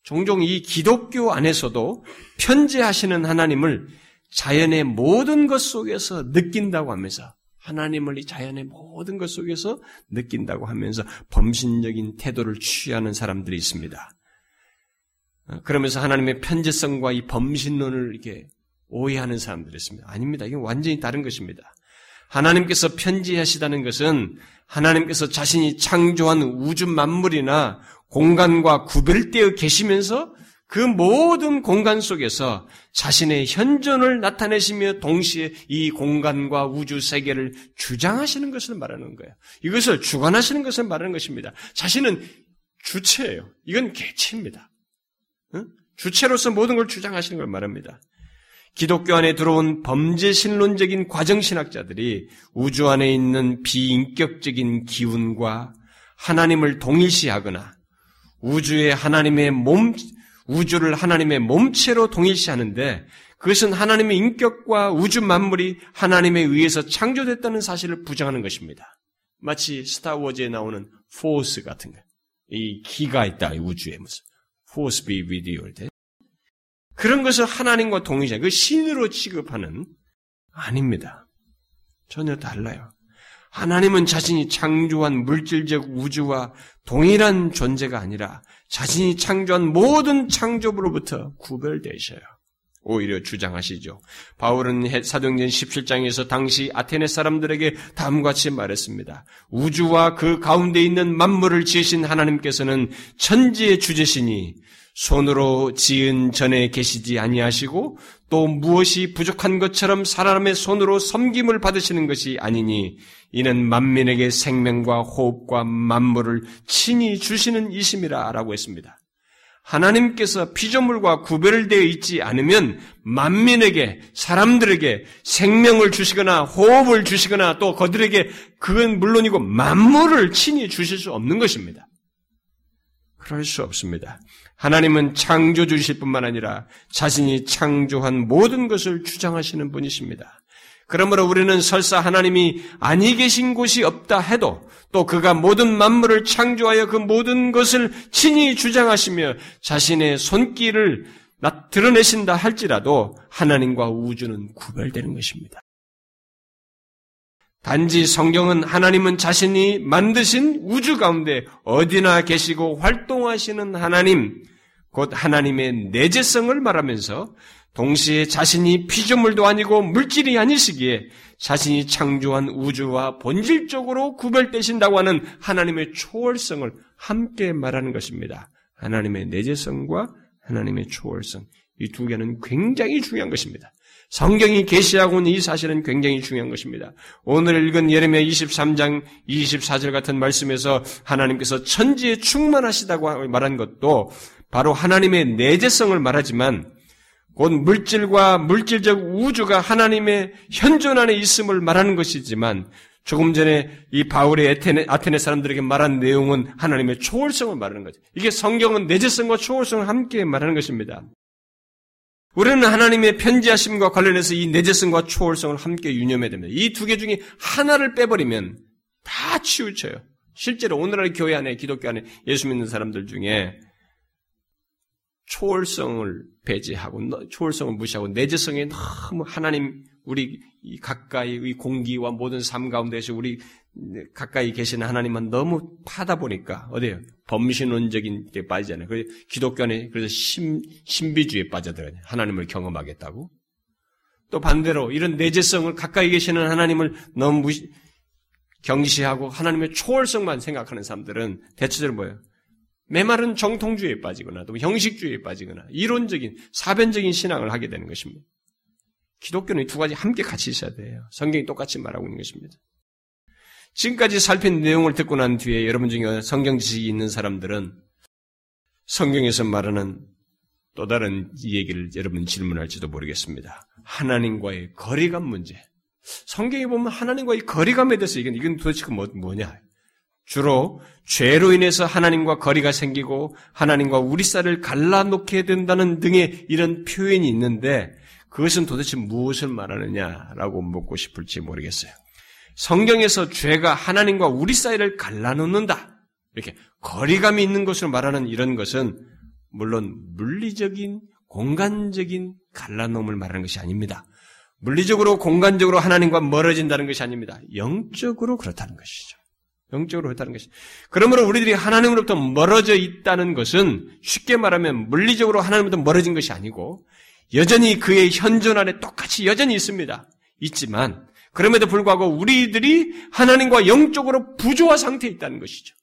S1: 종종 이 기독교 안에서도 편지하시는 하나님을 자연의 모든 것 속에서 느낀다고 하면서 하나님을 이 자연의 모든 것 속에서 느낀다고 하면서 범신적인 태도를 취하는 사람들이 있습니다. 어, 그러면서 하나님의 편지성과 이 범신론을 이렇게 오해하는 사람들이 있습니다. 아닙니다. 이건 완전히 다른 것입니다. 하나님께서 편지하시다는 것은 하나님께서 자신이 창조한 우주 만물이나 공간과 구별되어 계시면서 그 모든 공간 속에서 자신의 현존을 나타내시며 동시에 이 공간과 우주 세계를 주장하시는 것을 말하는 거예요. 이것을 주관하시는 것을 말하는 것입니다. 자신은 주체예요. 이건 개체입니다. 주체로서 모든 걸 주장하시는 걸 말합니다. 기독교 안에 들어온 범죄 신론적인 과정 신학자들이 우주 안에 있는 비인격적인 기운과 하나님을 동일시하거나 우주의 하나님의 몸, 우주를 하나님의 몸체로 동일시하는데 그것은 하나님의 인격과 우주 만물이 하나님에 의해서 창조됐다는 사실을 부정하는 것입니다. 마치 스타워즈에 나오는 포스 같은 거. 이 기가 있다, 우주에 무슨. Force be 할 때. 그런 것을 하나님과 동일시, 그 신으로 취급하는 아닙니다. 전혀 달라요. 하나님은 자신이 창조한 물질적 우주와 동일한 존재가 아니라 자신이 창조한 모든 창조부로부터 구별되셔요. 오히려 주장하시죠. 바울은 사도행전 17장에서 당시 아테네 사람들에게 다음과 같이 말했습니다. 우주와 그 가운데 있는 만물을 지으신 하나님께서는 천지의 주제시니 손으로 지은 전에 계시지 아니하시고 또 무엇이 부족한 것처럼 사람의 손으로 섬김을 받으시는 것이 아니니 이는 만민에게 생명과 호흡과 만물을 친히 주시는 이심이라라고 했습니다. 하나님께서 피조물과 구별되어 있지 않으면 만민에게 사람들에게 생명을 주시거나 호흡을 주시거나 또 그들에게 그건 물론이고 만물을 친히 주실 수 없는 것입니다. 그럴 수 없습니다. 하나님은 창조주실 뿐만 아니라 자신이 창조한 모든 것을 주장하시는 분이십니다. 그러므로 우리는 설사 하나님이 아니 계신 곳이 없다 해도 또 그가 모든 만물을 창조하여 그 모든 것을 친히 주장하시며 자신의 손길을 드러내신다 할지라도 하나님과 우주는 구별되는 것입니다. 단지 성경은 하나님은 자신이 만드신 우주 가운데 어디나 계시고 활동하시는 하나님, 곧 하나님의 내재성을 말하면서 동시에 자신이 피조물도 아니고 물질이 아니시기에 자신이 창조한 우주와 본질적으로 구별되신다고 하는 하나님의 초월성을 함께 말하는 것입니다. 하나님의 내재성과 하나님의 초월성. 이 두 개는 굉장히 중요한 것입니다. 성경이 계시하고 있는 이 사실은 굉장히 중요한 것입니다. 오늘 읽은 예레미야 23장 24절 같은 말씀에서 하나님께서 천지에 충만하시다고 말한 것도 바로 하나님의 내재성을 말하지만 곧 물질과 물질적 우주가 하나님의 현존 안에 있음을 말하는 것이지만 조금 전에 이 바울의 아테네, 아테네 사람들에게 말한 내용은 하나님의 초월성을 말하는 거죠. 이게 성경은 내재성과 초월성을 함께 말하는 것입니다. 우리는 하나님의 편지하심과 관련해서 이 내재성과 초월성을 함께 유념해야 됩니다. 이 두 개 중에 하나를 빼버리면 다 치우쳐요. 실제로 오늘날 교회 안에 기독교 안에 예수 믿는 사람들 중에 초월성을 배제하고 초월성을 무시하고 내재성에 너무 하나님 우리 가까이의 공기와 모든 삶 가운데서 우리 가까이 계시는 하나님만 너무 파다 보니까 어디요 범신론적인 게 빠지잖아요. 그 기독교 안에 그래서 신, 신비주의에 빠져들어요. 하나님을 경험하겠다고. 또 반대로 이런 내재성을 가까이 계시는 하나님을 너무 무시, 경시하고 하나님의 초월성만 생각하는 사람들은 대체적으로 뭐예요? 메마른 정통주의에 빠지거나 또 형식주의에 빠지거나 이론적인 사변적인 신앙을 하게 되는 것입니다. 기독교는 이 두 가지 함께 같이 있어야 돼요. 성경이 똑같이 말하고 있는 것입니다. 지금까지 살핀 내용을 듣고 난 뒤에 여러분 중에 성경 지식이 있는 사람들은 성경에서 말하는 또 다른 얘기를 여러분 질문할지도 모르겠습니다. 하나님과의 거리감 문제. 성경에 보면 하나님과의 거리감에 대해서 이건, 이건 도대체 뭐, 뭐냐? 주로 죄로 인해서 하나님과 거리가 생기고 하나님과 우리 쌀을 갈라놓게 된다는 등의 이런 표현이 있는데 그것은 도대체 무엇을 말하느냐라고 묻고 싶을지 모르겠어요. 성경에서 죄가 하나님과 우리 사이를 갈라놓는다. 이렇게 거리감이 있는 것으로 말하는 이런 것은 물론 물리적인 공간적인 갈라놓음을 말하는 것이 아닙니다. 물리적으로 공간적으로 하나님과 멀어진다는 것이 아닙니다. 영적으로 그렇다는 것이죠. 영적으로 그렇다는 것이. 그러므로 우리들이 하나님으로부터 멀어져 있다는 것은 쉽게 말하면 물리적으로 하나님으로부터 멀어진 것이 아니고 여전히 그의 현존 안에 똑같이 여전히 있습니다. 있지만 그럼에도 불구하고 우리들이 하나님과 영적으로 부조화 상태에 있다는 것이죠.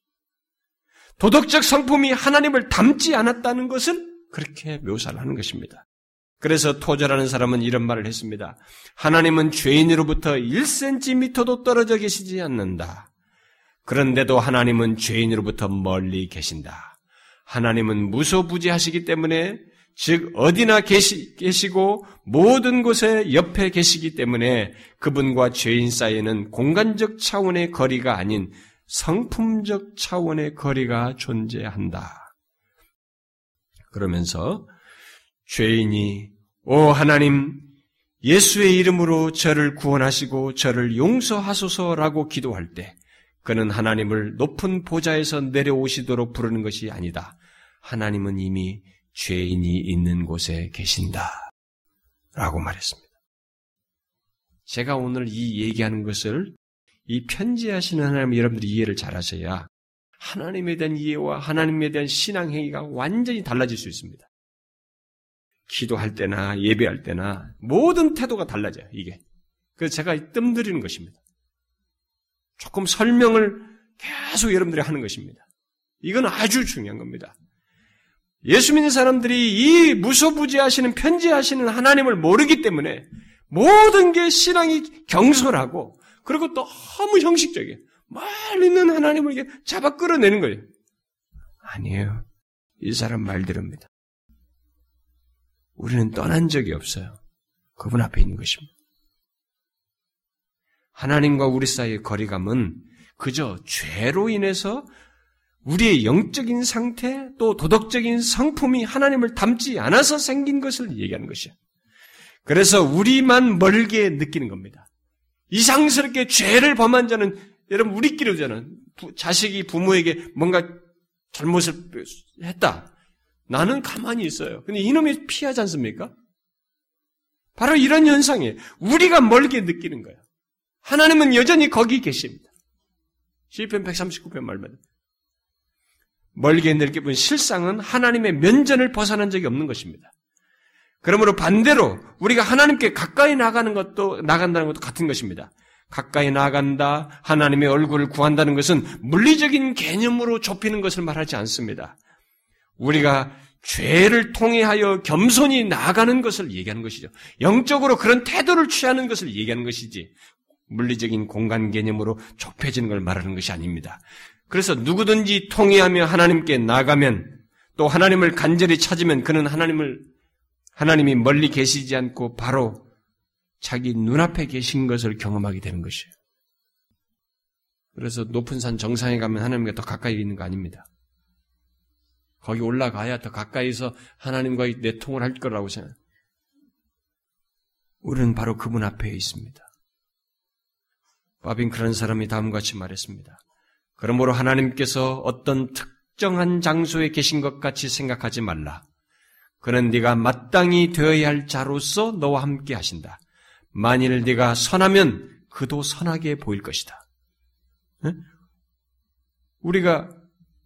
S1: 도덕적 성품이 하나님을 닮지 않았다는 것을 그렇게 묘사를 하는 것입니다. 그래서 토저라는 사람은 이런 말을 했습니다. 하나님은 죄인으로부터 1cm도 떨어져 계시지 않는다. 그런데도 하나님은 죄인으로부터 멀리 계신다. 하나님은 무소부지하시기 때문에 즉 어디나 계시, 계시고 모든 곳에 옆에 계시기 때문에 그분과 죄인 사이에는 공간적 차원의 거리가 아닌 성품적 차원의 거리가 존재한다. 그러면서 죄인이 오 하나님 예수의 이름으로 저를 구원하시고 저를 용서하소서라고 기도할 때 그는 하나님을 높은 보좌에서 내려오시도록 부르는 것이 아니다. 하나님은 이미 죄인이 있는 곳에 계신다. 라고 말했습니다. 제가 오늘 이 얘기하는 것을 이 편지하시는 하나님 여러분들이 이해를 잘 하셔야 하나님에 대한 이해와 하나님에 대한 신앙 행위가 완전히 달라질 수 있습니다. 기도할 때나 예배할 때나 모든 태도가 달라져요, 이게. 그래서 제가 뜸들이는 것입니다. 조금 설명을 계속 여러분들이 하는 것입니다. 이건 아주 중요한 겁니다. 예수 믿는 사람들이 이 무소부지하시는 편지하시는 하나님을 모르기 때문에 모든 게 신앙이 경솔하고 그리고 너무 형식적이에요. 멀리 있는 하나님을 잡아 끌어내는 거예요. 아니에요. 이 사람 말대로입니다. 우리는 떠난 적이 없어요. 그분 앞에 있는 것입니다. 하나님과 우리 사이의 거리감은 그저 죄로 인해서 우리의 영적인 상태 또 도덕적인 성품이 하나님을 닮지 않아서 생긴 것을 얘기하는 것이에요. 그래서 우리만 멀게 느끼는 겁니다. 이상스럽게 죄를 범한 자는 여러분 우리끼리 오잖아요. 자식이 부모에게 뭔가 잘못을 했다. 나는 가만히 있어요. 근데 이놈이 피하지 않습니까? 바로 이런 현상이에요. 우리가 멀게 느끼는 거예요. 하나님은 여전히 거기 계십니다. 시편 139편 말만 멀게 느껴본 실상은 하나님의 면전을 벗어난 적이 없는 것입니다. 그러므로 반대로 우리가 하나님께 가까이 나가는 것도 나간다는 것도 같은 것입니다. 가까이 나간다, 하나님의 얼굴을 구한다는 것은 물리적인 개념으로 좁히는 것을 말하지 않습니다. 우리가 죄를 통해하여 겸손히 나아가는 것을 얘기하는 것이죠. 영적으로 그런 태도를 취하는 것을 얘기하는 것이지, 물리적인 공간 개념으로 좁혀지는 걸 말하는 것이 아닙니다. 그래서 누구든지 통해하며 하나님께 나가면 또 하나님을 간절히 찾으면 그는 하나님을 하나님이 멀리 계시지 않고 바로 자기 눈앞에 계신 것을 경험하게 되는 것이에요. 그래서 높은 산 정상에 가면 하나님과 더 가까이 있는 거 아닙니다. 거기 올라가야 더 가까이서 하나님과의 내통을 할 거라고 생각. 우리는 바로 그분 앞에 있습니다. 바빈 그런 사람이 다음과 같이 말했습니다. 그러므로 하나님께서 어떤 특정한 장소에 계신 것 같이 생각하지 말라. 그는 네가 마땅히 되어야 할 자로서 너와 함께 하신다. 만일 네가 선하면 그도 선하게 보일 것이다. 우리가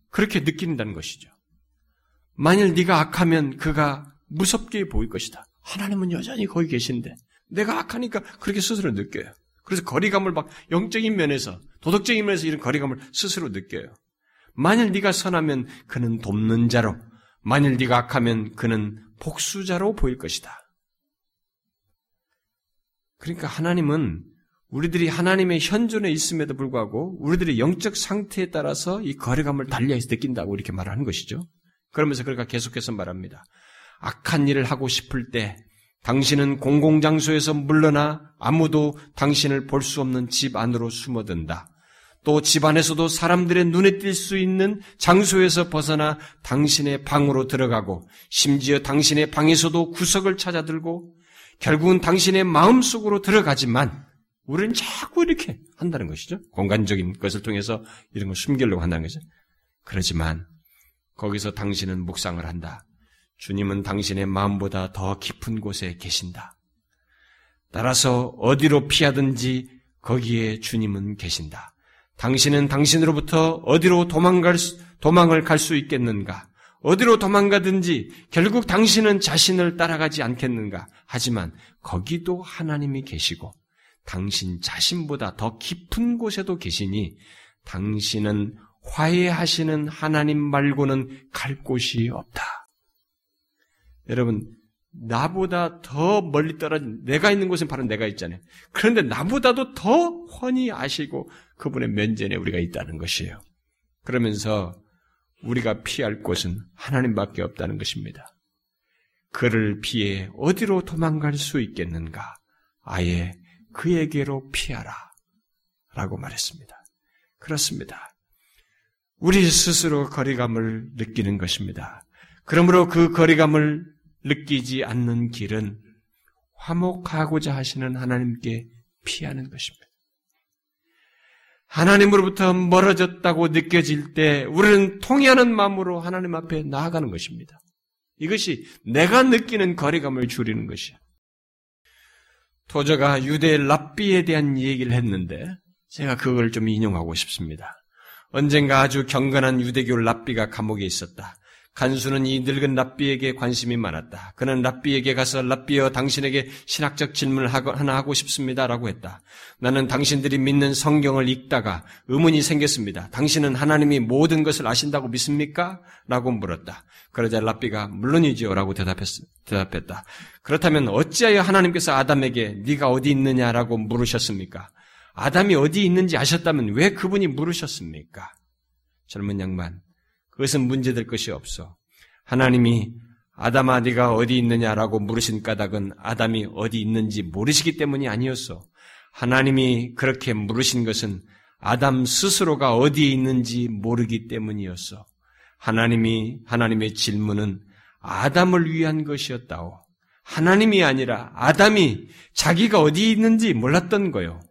S1: 그렇게 느낀다는 것이죠. 만일 네가 악하면 그가 무섭게 보일 것이다. 하나님은 여전히 거기 계신데 내가 악하니까 그렇게 스스로 느껴요. 그래서 거리감을 막 영적인 면에서 도덕적인 면에서 이런 거리감을 스스로 느껴요. 만일 네가 선하면 그는 돕는 자로, 만일 네가 악하면 그는 복수자로 보일 것이다. 그러니까 하나님은 우리들이 하나님의 현존에 있음에도 불구하고 우리들의 영적 상태에 따라서 이 거리감을 달리해서 느낀다고 이렇게 말하는 것이죠. 그러면서 그가 계속해서 말합니다. 악한 일을 하고 싶을 때 당신은 공공장소에서 물러나 아무도 당신을 볼 수 없는 집 안으로 숨어든다. 또 집 안에서도 사람들의 눈에 띌 수 있는 장소에서 벗어나 당신의 방으로 들어가고 심지어 당신의 방에서도 구석을 찾아들고 결국은 당신의 마음속으로 들어가지만 우리는 자꾸 이렇게 한다는 것이죠. 공간적인 것을 통해서 이런 걸 숨기려고 한다는 거죠. 그렇지만 거기서 당신은 묵상을 한다. 주님은 당신의 마음보다 더 깊은 곳에 계신다. 따라서 어디로 피하든지 거기에 주님은 계신다. 당신은 당신으로부터 어디로 도망갈 수, 도망을 갈 수 있겠는가? 어디로 도망가든지 결국 당신은 자신을 따라가지 않겠는가? 하지만 거기도 하나님이 계시고 당신 자신보다 더 깊은 곳에도 계시니 당신은 화해하시는 하나님 말고는 갈 곳이 없다. 여러분, 나보다 더 멀리 떨어진, 내가 있는 곳은 바로 내가 있잖아요. 그런데 나보다도 더 훤히 아시고 그분의 면전에 우리가 있다는 것이에요. 그러면서 우리가 피할 곳은 하나님밖에 없다는 것입니다. 그를 피해 어디로 도망갈 수 있겠는가? 아예 그에게로 피하라. 라고 말했습니다. 그렇습니다. 우리 스스로 거리감을 느끼는 것입니다. 그러므로 그 거리감을 느끼지 않는 길은 화목하고자 하시는 하나님께 피하는 것입니다. 하나님으로부터 멀어졌다고 느껴질 때 우리는 통해하는 마음으로 하나님 앞에 나아가는 것입니다. 이것이 내가 느끼는 거리감을 줄이는 것이야. 토저가 유대 랍비에 대한 얘기를 했는데 제가 그걸 좀 인용하고 싶습니다. 언젠가 아주 경건한 유대교 랍비가 감옥에 있었다. 간수는 이 늙은 랍비에게 관심이 많았다. 그는 랍비에게 가서 랍비여 당신에게 신학적 질문을 하나 하고 싶습니다라고 했다. 나는 당신들이 믿는 성경을 읽다가 의문이 생겼습니다. 당신은 하나님이 모든 것을 아신다고 믿습니까? 라고 물었다. 그러자 랍비가 물론이지요라고 대답했다. 그렇다면 어찌하여 하나님께서 아담에게 네가 어디 있느냐라고 물으셨습니까? 아담이 어디 있는지 아셨다면 왜 그분이 물으셨습니까? 젊은 양반, 그것은 문제될 것이 없어. 하나님이 아담아 네가 어디 있느냐라고 물으신 까닭은 아담이 어디 있는지 모르시기 때문이 아니었어. 하나님이 그렇게 물으신 것은 아담 스스로가 어디에 있는지 모르기 때문이었어. 하나님이 하나님의 질문은 아담을 위한 것이었다오. 하나님이 아니라 아담이 자기가 어디 있는지 몰랐던 거요.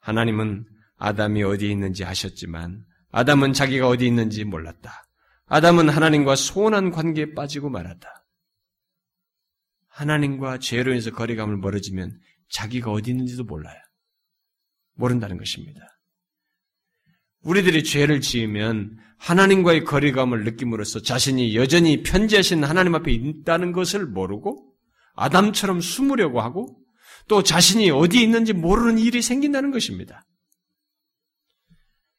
S1: 하나님은 아담이 어디 있는지 아셨지만 아담은 자기가 어디 있는지 몰랐다. 아담은 하나님과 소원한 관계에 빠지고 말았다. 하나님과 죄로 인해서 거리감을 멀어지면 자기가 어디 있는지도 몰라요. 모른다는 것입니다. 우리들이 죄를 지으면 하나님과의 거리감을 느낌으로써 자신이 여전히 편지하신 하나님 앞에 있다는 것을 모르고 아담처럼 숨으려고 하고 또 자신이 어디에 있는지 모르는 일이 생긴다는 것입니다.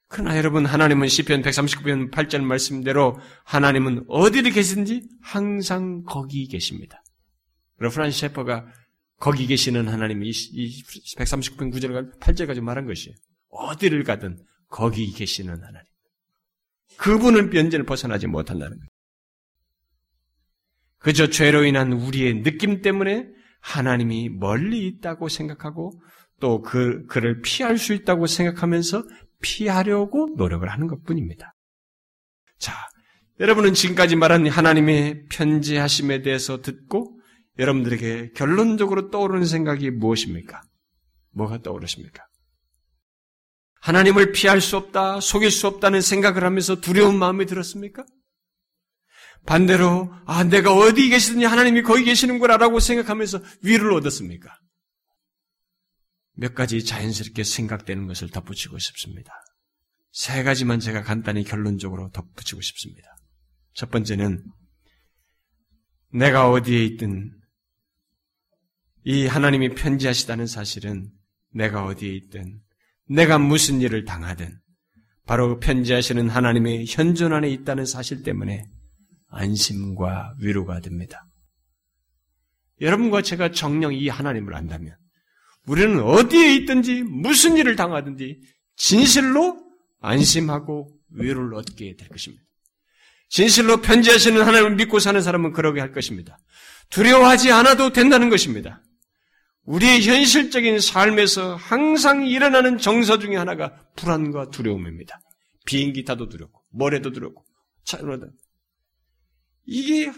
S1: 그러나 여러분 하나님은 시편 139편 8절 말씀대로 하나님은 어디를 계신지 항상 거기 계십니다. 러프란 셰퍼가 거기 계시는 하나님이 이 139편 9절 8절까지 말한 것이에요. 어디를 가든 거기 계시는 하나님. 그분은 변전을 벗어나지 못한다는 거예요. 그저 죄로 인한 우리의 느낌 때문에 하나님이 멀리 있다고 생각하고 또 그, 그를 피할 수 있다고 생각하면서 피하려고 노력을 하는 것 뿐입니다. 자, 여러분은 지금까지 말한 하나님의 편지하심에 대해서 듣고 여러분들에게 결론적으로 떠오르는 생각이 무엇입니까? 뭐가 떠오르십니까? 하나님을 피할 수 없다, 속일 수 없다는 생각을 하면서 두려운 마음이 들었습니까? 반대로, 아, 내가 어디 계시든지 하나님이 거기 계시는구나라고 생각하면서 위를 얻었습니까? 몇 가지 자연스럽게 생각되는 것을 덧붙이고 싶습니다. 세 가지만 제가 간단히 결론적으로 덧붙이고 싶습니다. 첫 번째는 내가 어디에 있든 이 하나님이 편지하시다는 사실은 내가 어디에 있든 내가 무슨 일을 당하든 바로 편지하시는 하나님의 현존 안에 있다는 사실 때문에 안심과 위로가 됩니다. 여러분과 제가 정령 이 하나님을 안다면 우리는 어디에 있든지 무슨 일을 당하든지 진실로 안심하고 위로를 얻게 될 것입니다. 진실로 편지하시는 하나님을 믿고 사는 사람은 그러게 할 것입니다. 두려워하지 않아도 된다는 것입니다. 우리의 현실적인 삶에서 항상 일어나는 정서 중에 하나가 불안과 두려움입니다. 비행기 타도 두렵고, 머리도 두렵고, 차로도. 이게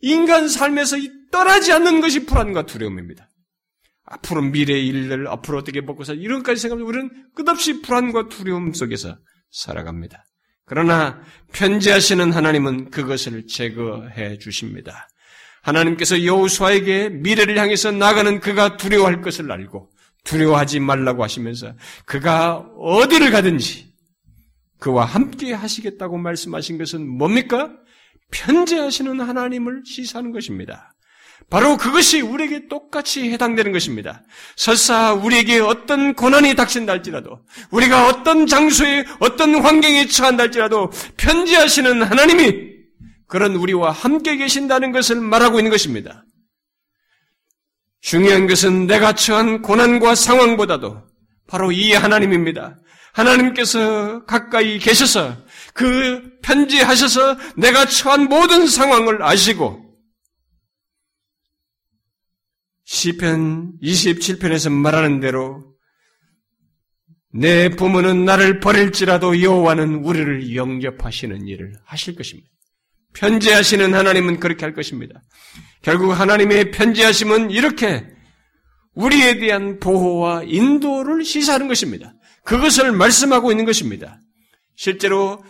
S1: 인간 삶에서 떠나지 않는 것이 불안과 두려움입니다. 앞으로 미래의 일을 앞으로 어떻게 먹고 살 이런까지 생각하면 우리는 끝없이 불안과 두려움 속에서 살아갑니다. 그러나 편지하시는 하나님은 그것을 제거해 주십니다. 하나님께서 여호수아에게 미래를 향해서 나가는 그가 두려워할 것을 알고 두려워하지 말라고 하시면서 그가 어디를 가든지 그와 함께 하시겠다고 말씀하신 것은 뭡니까? 편지하시는 하나님을 시사하는 것입니다. 바로 그것이 우리에게 똑같이 해당되는 것입니다. 설사 우리에게 어떤 고난이 닥친다 할지라도, 우리가 어떤 장소에, 어떤 환경에 처한다 할지라도, 편지하시는 하나님이 그런 우리와 함께 계신다는 것을 말하고 있는 것입니다. 중요한 것은 내가 처한 고난과 상황보다도 바로 이 하나님입니다. 하나님께서 가까이 계셔서 그 편지하셔서 내가 처한 모든 상황을 아시고 시편 27편에서 말하는 대로 내 부모는 나를 버릴지라도 여호와는 우리를 영접하시는 일을 하실 것입니다. 편지하시는 하나님은 그렇게 할 것입니다. 결국 하나님의 편지하심은 이렇게 우리에 대한 보호와 인도를 시사하는 것입니다. 그것을 말씀하고 있는 것입니다. 실제로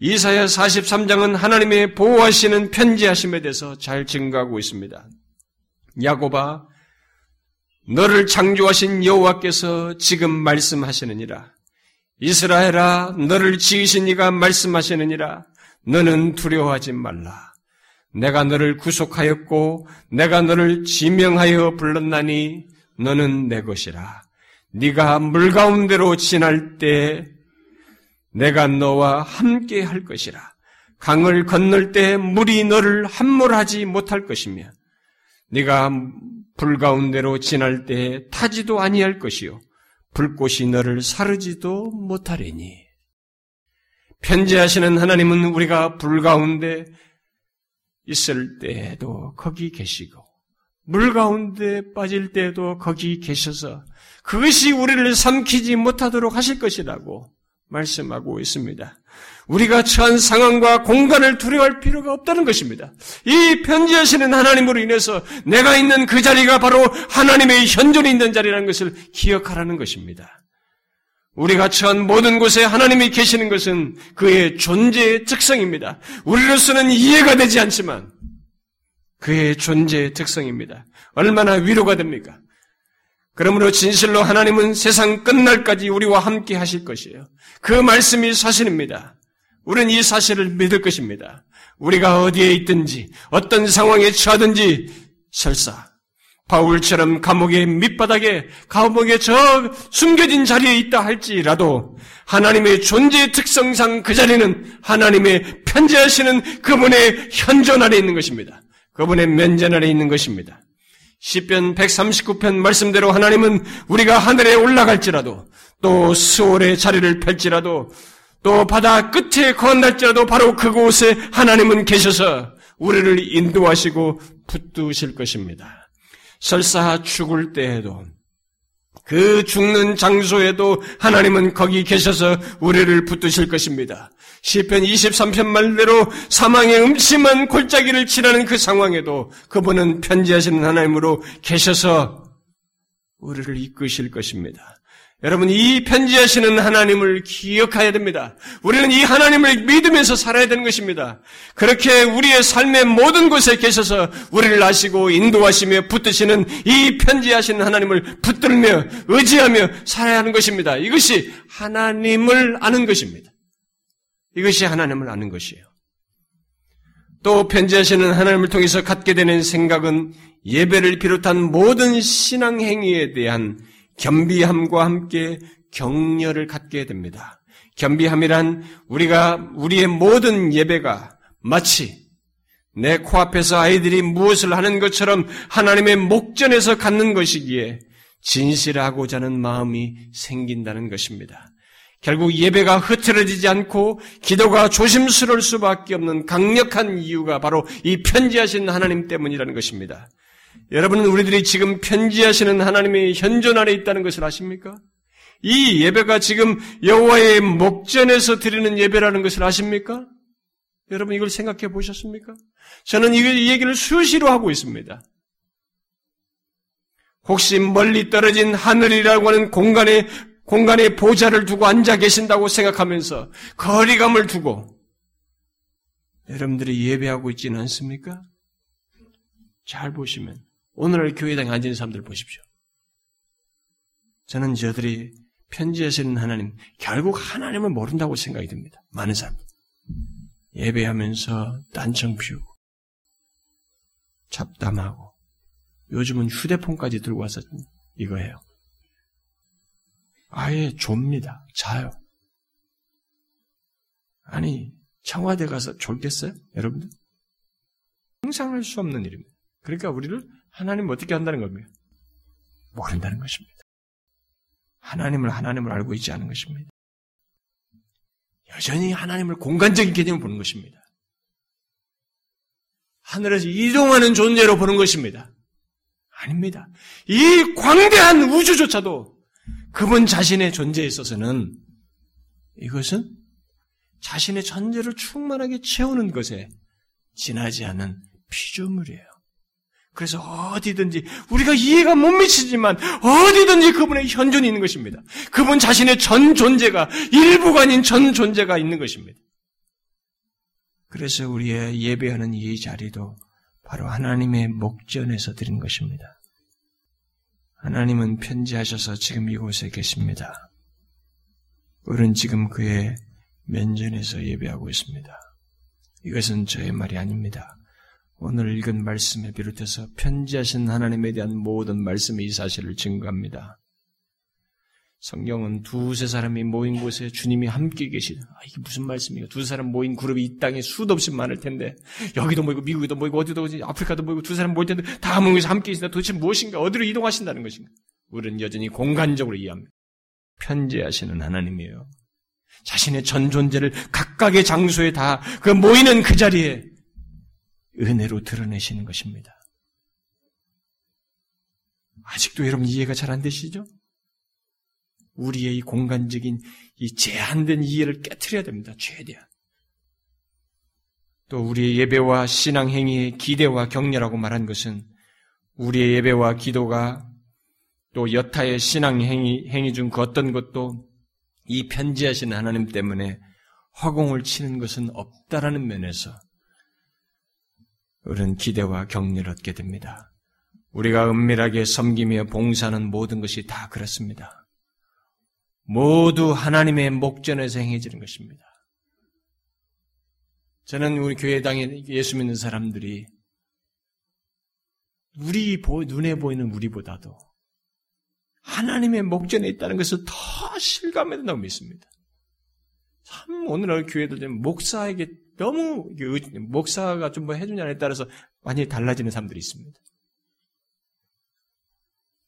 S1: 이사야 43장은 하나님의 보호하시는 편지하심에 대해서 잘 증거하고 있습니다. 야고바 너를 창조하신 여호와께서 지금 말씀하시느니라. 이스라엘아 너를 지으신 이가 말씀하시느니라. 너는 두려워하지 말라. 내가 너를 구속하였고 내가 너를 지명하여 불렀나니 너는 내 것이라. 네가 물 가운데로 지날 때 내가 너와 함께 할 것이라. 강을 건널 때 물이 너를 함몰하지 못할 것이며 네가 불 가운데로 지날 때 타지도 아니할 것이요 불꽃이 너를 사르지도 못하리니 편지하시는 하나님은 우리가 불 가운데 있을 때에도 거기 계시고 물 가운데 빠질 때에도 거기 계셔서 그것이 우리를 삼키지 못하도록 하실 것이라고 말씀하고 있습니다. 우리가 처한 상황과 공간을 두려워할 필요가 없다는 것입니다. 이 편지하시는 하나님으로 인해서 내가 있는 그 자리가 바로 하나님의 현존이 있는 자리라는 것을 기억하라는 것입니다. 우리가 처한 모든 곳에 하나님이 계시는 것은 그의 존재의 특성입니다. 우리로서는 이해가 되지 않지만 그의 존재의 특성입니다. 얼마나 위로가 됩니까? 그러므로 진실로 하나님은 세상 끝날까지 우리와 함께 하실 것이에요. 그 말씀이 사실입니다. 우리는 이 사실을 믿을 것입니다. 우리가 어디에 있든지 어떤 상황에 처하든지 설사 바울처럼 감옥의 밑바닥에 감옥에 저 숨겨진 자리에 있다 할지라도 하나님의 존재의 특성상 그 자리는 하나님의 편지하시는 그분의 현존 아래 있는 것입니다. 그분의 면전 아래 있는 것입니다. 시편 139편 말씀대로 하나님은 우리가 하늘에 올라갈지라도 또 수월의 자리를 펼지라도 또 바다 끝에 건날지라도 바로 그곳에 하나님은 계셔서 우리를 인도하시고 붙드실 것입니다. 설사 죽을 때에도 그 죽는 장소에도 하나님은 거기 계셔서 우리를 붙드실 것입니다. 시편 23편 말대로 사망의 음침한 골짜기를 지나는 그 상황에도 그분은 편지하시는 하나님으로 계셔서 우리를 이끄실 것입니다. 여러분, 이 편지하시는 하나님을 기억해야 됩니다. 우리는 이 하나님을 믿으면서 살아야 되는 것입니다. 그렇게 우리의 삶의 모든 곳에 계셔서 우리를 아시고 인도하시며 붙드시는 이 편지하시는 하나님을 붙들며 의지하며 살아야 하는 것입니다. 이것이 하나님을 아는 것입니다. 이것이 하나님을 아는 것이에요. 또 편지하시는 하나님을 통해서 갖게 되는 생각은 예배를 비롯한 모든 신앙 행위에 대한 겸비함과 함께 격려를 갖게 됩니다. 겸비함이란 우리가 우리의 모든 예배가 마치 내 코앞에서 아이들이 무엇을 하는 것처럼 하나님의 목전에서 갖는 것이기에 진실하고자 하는 마음이 생긴다는 것입니다. 결국 예배가 흐트러지지 않고 기도가 조심스러울 수밖에 없는 강력한 이유가 바로 이 편지하신 하나님 때문이라는 것입니다. 여러분은 우리들이 지금 편지하시는 하나님의 현존 안에 있다는 것을 아십니까? 이 예배가 지금 여호와의 목전에서 드리는 예배라는 것을 아십니까? 여러분 이걸 생각해 보셨습니까? 저는 이 얘기를 수시로 하고 있습니다. 혹시 멀리 떨어진 하늘이라고 하는 공간에 공간에 보좌를 두고 앉아 계신다고 생각하면서 거리감을 두고 여러분들이 예배하고 있지는 않습니까? 잘 보시면 오늘날 교회당에 앉은 사람들 보십시오. 저는 저들이 편지하시는 하나님, 결국 하나님을 모른다고 생각이 듭니다. 많은 사람. 예배하면서 딴청 피우고, 잡담하고, 요즘은 휴대폰까지 들고 와서 이거 해요. 아예 좁니다. 자요. 아니, 청와대 가서 졸겠어요? 여러분들? 상상할 수 없는 일입니다. 그러니까 우리를 하나님 어떻게 한다는 겁니까? 모른다는 것입니다. 하나님을 하나님을 알고 있지 않은 것입니다. 여전히 하나님을 공간적인 개념을 보는 것입니다. 하늘에서 이동하는 존재로 보는 것입니다. 아닙니다. 이 광대한 우주조차도 그분 자신의 존재에 있어서는 이것은 자신의 전제를 충만하게 채우는 것에 지나지 않은 피조물이에요. 그래서 어디든지 우리가 이해가 못 미치지만 어디든지 그분의 현존이 있는 것입니다. 그분 자신의 전 존재가 일부가 아닌 전 존재가 있는 것입니다. 그래서 우리의 예배하는 이 자리도 바로 하나님의 목전에서 드린 것입니다. 하나님은 편지하셔서 지금 이곳에 계십니다. 우리는 지금 그의 면전에서 예배하고 있습니다. 이것은 저의 말이 아닙니다. 오늘 읽은 말씀에 비롯해서 편지하신 하나님에 대한 모든 말씀이 이 사실을 증거합니다. 성경은 두세 사람이 모인 곳에 주님이 함께 계시다. 아, 이게 무슨 말씀이에요? 두 사람 모인 그룹이 이 땅에 수도 없이 많을 텐데, 여기도 모이고, 미국에도 모이고, 어디도 모이고, 아프리카도 모이고, 두 사람 모일 텐데, 다 모여서 함께 계신다. 도대체 무엇인가? 어디로 이동하신다는 것인가? 우리는 여전히 공간적으로 이해합니다. 편지하시는 하나님이에요. 자신의 전 존재를 각각의 장소에 다, 그 모이는 그 자리에 은혜로 드러내시는 것입니다. 아직도 여러분 이해가 잘 안 되시죠? 우리의 이 공간적인 이 제한된 이해를 깨뜨려야 됩니다. 최대한. 또 우리의 예배와 신앙 행위의 기대와 격려라고 말한 것은 우리의 예배와 기도가 또 여타의 신앙 행위, 행위 중 그 어떤 것도 이 편지하신 하나님 때문에 허공을 치는 것은 없다라는 면에서 우리는 기대와 격려를 얻게 됩니다. 우리가 은밀하게 섬기며 봉사하는 모든 것이 다 그렇습니다. 모두 하나님의 목전에서 행해지는 것입니다. 저는 우리 교회당에 예수 믿는 사람들이 우리 눈에 보이는 우리보다도 하나님의 목전에 있다는 것을 더 실감해야 된다고 믿습니다. 참 오늘날 교회들 목사에게 너무 목사가 좀 뭐 해주냐에 따라서 많이 달라지는 사람들이 있습니다.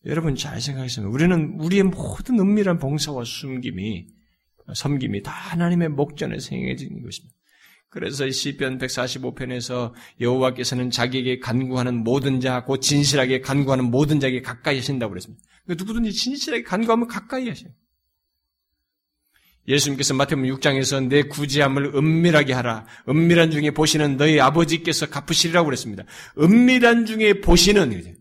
S1: 여러분 잘 생각하시면 우리는 우리의 모든 은밀한 봉사와 숨김이 섬김이 다 하나님의 목전에 생해지는 것입니다. 그래서 시편 145편에서 여호와께서는 자기에게 간구하는 모든 자, 곧 진실하게 간구하는 모든 자에게 가까이 하신다고 그랬습니다. 누구든지 진실하게 간구하면 가까이 하셔요. 예수님께서 마태복음 6장에서 내 구제함을 은밀하게 하라. 은밀한 중에 보시는 너희 아버지께서 갚으시리라고 그랬습니다. 은밀한 중에 보시는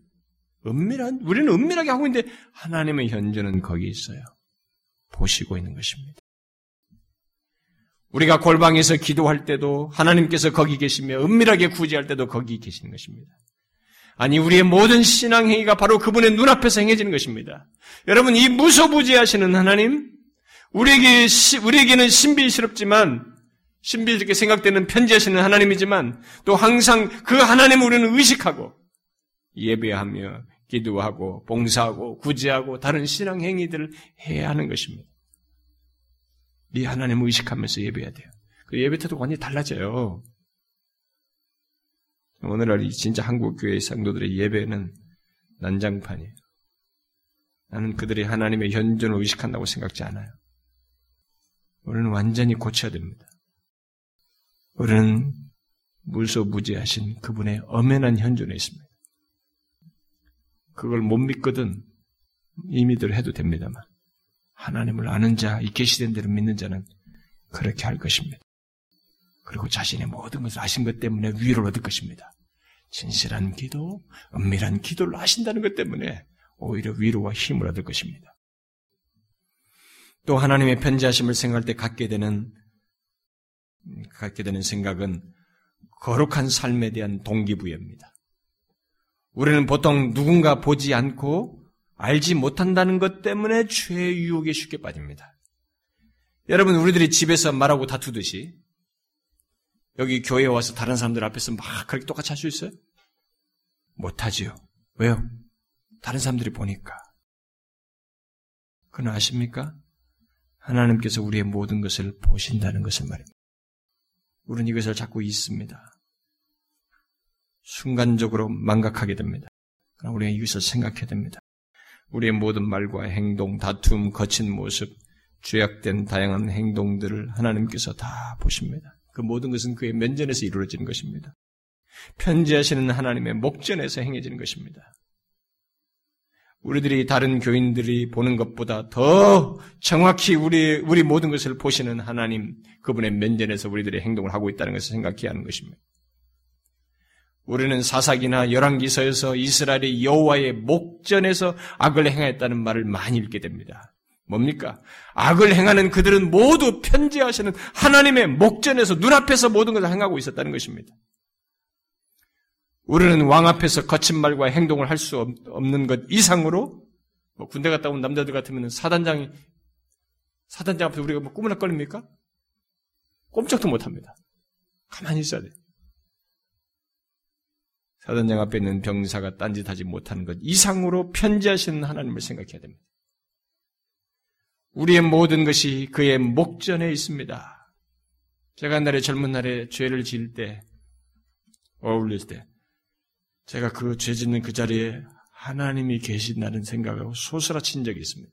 S1: 은밀한 우리는 은밀하게 하고 있는데 하나님의 현재는 거기 있어요. 보시고 있는 것입니다. 우리가 골방에서 기도할 때도 하나님께서 거기 계시며 은밀하게 구제할 때도 거기 계시는 것입니다. 아니 우리의 모든 신앙 행위가 바로 그분의 눈앞에서 행해지는 것입니다. 여러분 이 무소부지하시는 하나님 우리에게 우리에게는 신비스럽지만 신비스럽게 생각되는 편지하시는 하나님이지만 또 항상 그 하나님을 우리는 의식하고 예배하며 기도하고 봉사하고 구제하고 다른 신앙 행위들을 해야 하는 것입니다. 이 하나님을 의식하면서 예배해야 돼요. 그 예배 태도가 완전히 달라져요. 오늘날 진짜 한국 교회 상도들의 예배는 난장판이에요. 나는 그들이 하나님의 현존을 의식한다고 생각지 않아요. 우리는 완전히 고쳐야 됩니다. 우리는 물소무지하신 그분의 엄연한 현존에 있습니다. 그걸 못 믿거든 이미들 해도 됩니다만 하나님을 아는 자, 이 계시된 대로 믿는 자는 그렇게 할 것입니다. 그리고 자신의 모든 것을 아신 것 때문에 위로를 얻을 것입니다. 진실한 기도, 은밀한 기도를 하신다는 것 때문에 오히려 위로와 힘을 얻을 것입니다. 또 하나님의 편지하심을 생각할 때 갖게 되는 갖게 되는 생각은 거룩한 삶에 대한 동기부여입니다. 우리는 보통 누군가 보지 않고 알지 못한다는 것 때문에 죄의 유혹에 쉽게 빠집니다. 여러분, 우리들이 집에서 말하고 다투듯이 여기 교회에 와서 다른 사람들 앞에서 막 그렇게 똑같이 할 수 있어요? 못하지요. 왜요? 다른 사람들이 보니까. 그건 아십니까? 하나님께서 우리의 모든 것을 보신다는 것을 말입니다. 우리는 이것을 자꾸 잊습니다. 순간적으로 망각하게 됩니다. 우리가 이것을 생각해야 됩니다. 우리의 모든 말과 행동, 다툼, 거친 모습, 죄악된 다양한 행동들을 하나님께서 다 보십니다. 그 모든 것은 그의 면전에서 이루어지는 것입니다. 편지하시는 하나님의 목전에서 행해지는 것입니다. 우리들이 다른 교인들이 보는 것보다 더 정확히 우리, 우리 모든 것을 보시는 하나님, 그분의 면전에서 우리들의 행동을 하고 있다는 것을 생각해야 하는 것입니다. 우리는 사사기나 열왕기서에서 이스라엘의 여호와의 목전에서 악을 행하였다는 말을 많이 읽게 됩니다. 뭡니까? 악을 행하는 그들은 모두 편지하시는 하나님의 목전에서 눈앞에서 모든 것을 행하고 있었다는 것입니다. 우리는 왕 앞에서 거친 말과 행동을 할 수 없는 것 이상으로 뭐 군대 갔다 온 남자들 같으면 사단장이 사단장 앞에 우리가 뭐 꾸물락거립니까? 꼼짝도 못합니다. 가만히 있어야 돼요. 사단장 앞에 있는 병사가 딴짓하지 못하는 것 이상으로 편지하시는 하나님을 생각해야 됩니다. 우리의 모든 것이 그의 목전에 있습니다. 제가 옛날에 젊은 날에 죄를 지을 때, 어울릴 때, 제가 그 죄 짓는 그 자리에 하나님이 계신다는 생각하고 소스라친 적이 있습니다.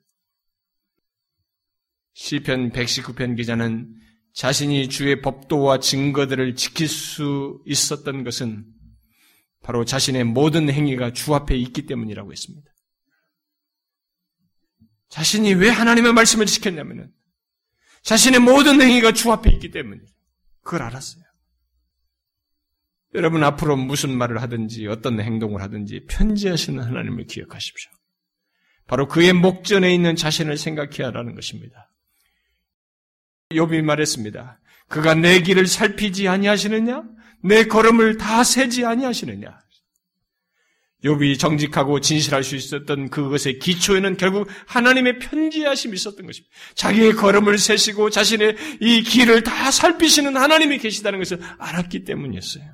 S1: 시편 119편 기자는 자신이 주의 법도와 증거들을 지킬 수 있었던 것은 바로 자신의 모든 행위가 주 앞에 있기 때문이라고 했습니다. 자신이 왜 하나님의 말씀을 지켰냐면은 자신의 모든 행위가 주 앞에 있기 때문이에요. 그걸 알았어요. 여러분 앞으로 무슨 말을 하든지 어떤 행동을 하든지 편지하시는 하나님을 기억하십시오. 바로 그의 목전에 있는 자신을 생각해야 하라는 것입니다. 욥이 말했습니다. 그가 내 길을 살피지 아니하시느냐? 내 걸음을 다 세지 아니하시느냐? 욥이 정직하고 진실할 수 있었던 그것의 기초에는 결국 하나님의 편지하심이 있었던 것입니다. 자기의 걸음을 세시고 자신의 이 길을 다 살피시는 하나님이 계시다는 것을 알았기 때문이었어요.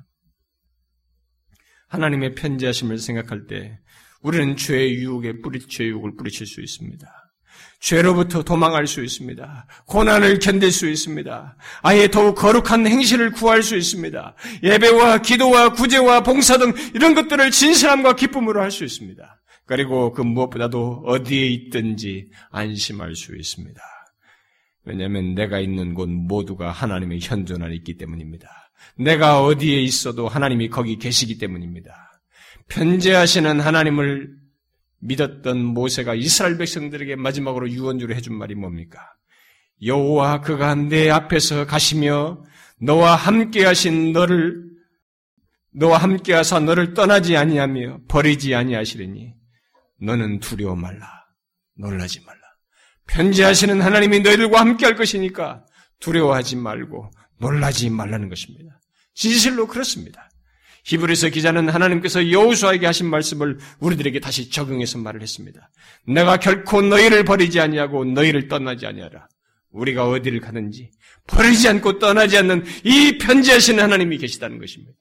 S1: 하나님의 편지하심을 생각할 때 우리는 죄의 유혹에 뿌리, 죄의 유혹을 뿌리칠 수 있습니다. 죄로부터 도망할 수 있습니다. 고난을 견딜 수 있습니다. 아예 더욱 거룩한 행실을 구할 수 있습니다. 예배와 기도와 구제와 봉사 등 이런 것들을 진실함과 기쁨으로 할 수 있습니다. 그리고 그 무엇보다도 어디에 있든지 안심할 수 있습니다. 왜냐하면 내가 있는 곳 모두가 하나님의 현존 안에 있기 때문입니다. 내가 어디에 있어도 하나님이 거기 계시기 때문입니다. 편재하시는 하나님을 믿었던 모세가 이스라엘 백성들에게 마지막으로 유언주로 해준 말이 뭡니까? 여호와 그가 내 앞에서 가시며 너와 함께 하신 너를 너와 함께 하사 너를 떠나지 아니하며 버리지 아니하시리니 너는 두려워 말라 놀라지 말라 편지하시는 하나님이 너희들과 함께 할 것이니까 두려워하지 말고 놀라지 말라는 것입니다. 진실로 그렇습니다. 히브리서 기자는 하나님께서 여호수아에게 하신 말씀을 우리들에게 다시 적용해서 말을 했습니다. 내가 결코 너희를 버리지 아니하고 너희를 떠나지 아니하라. 우리가 어디를 가든지 버리지 않고 떠나지 않는 이 편지하시는 하나님이 계시다는 것입니다.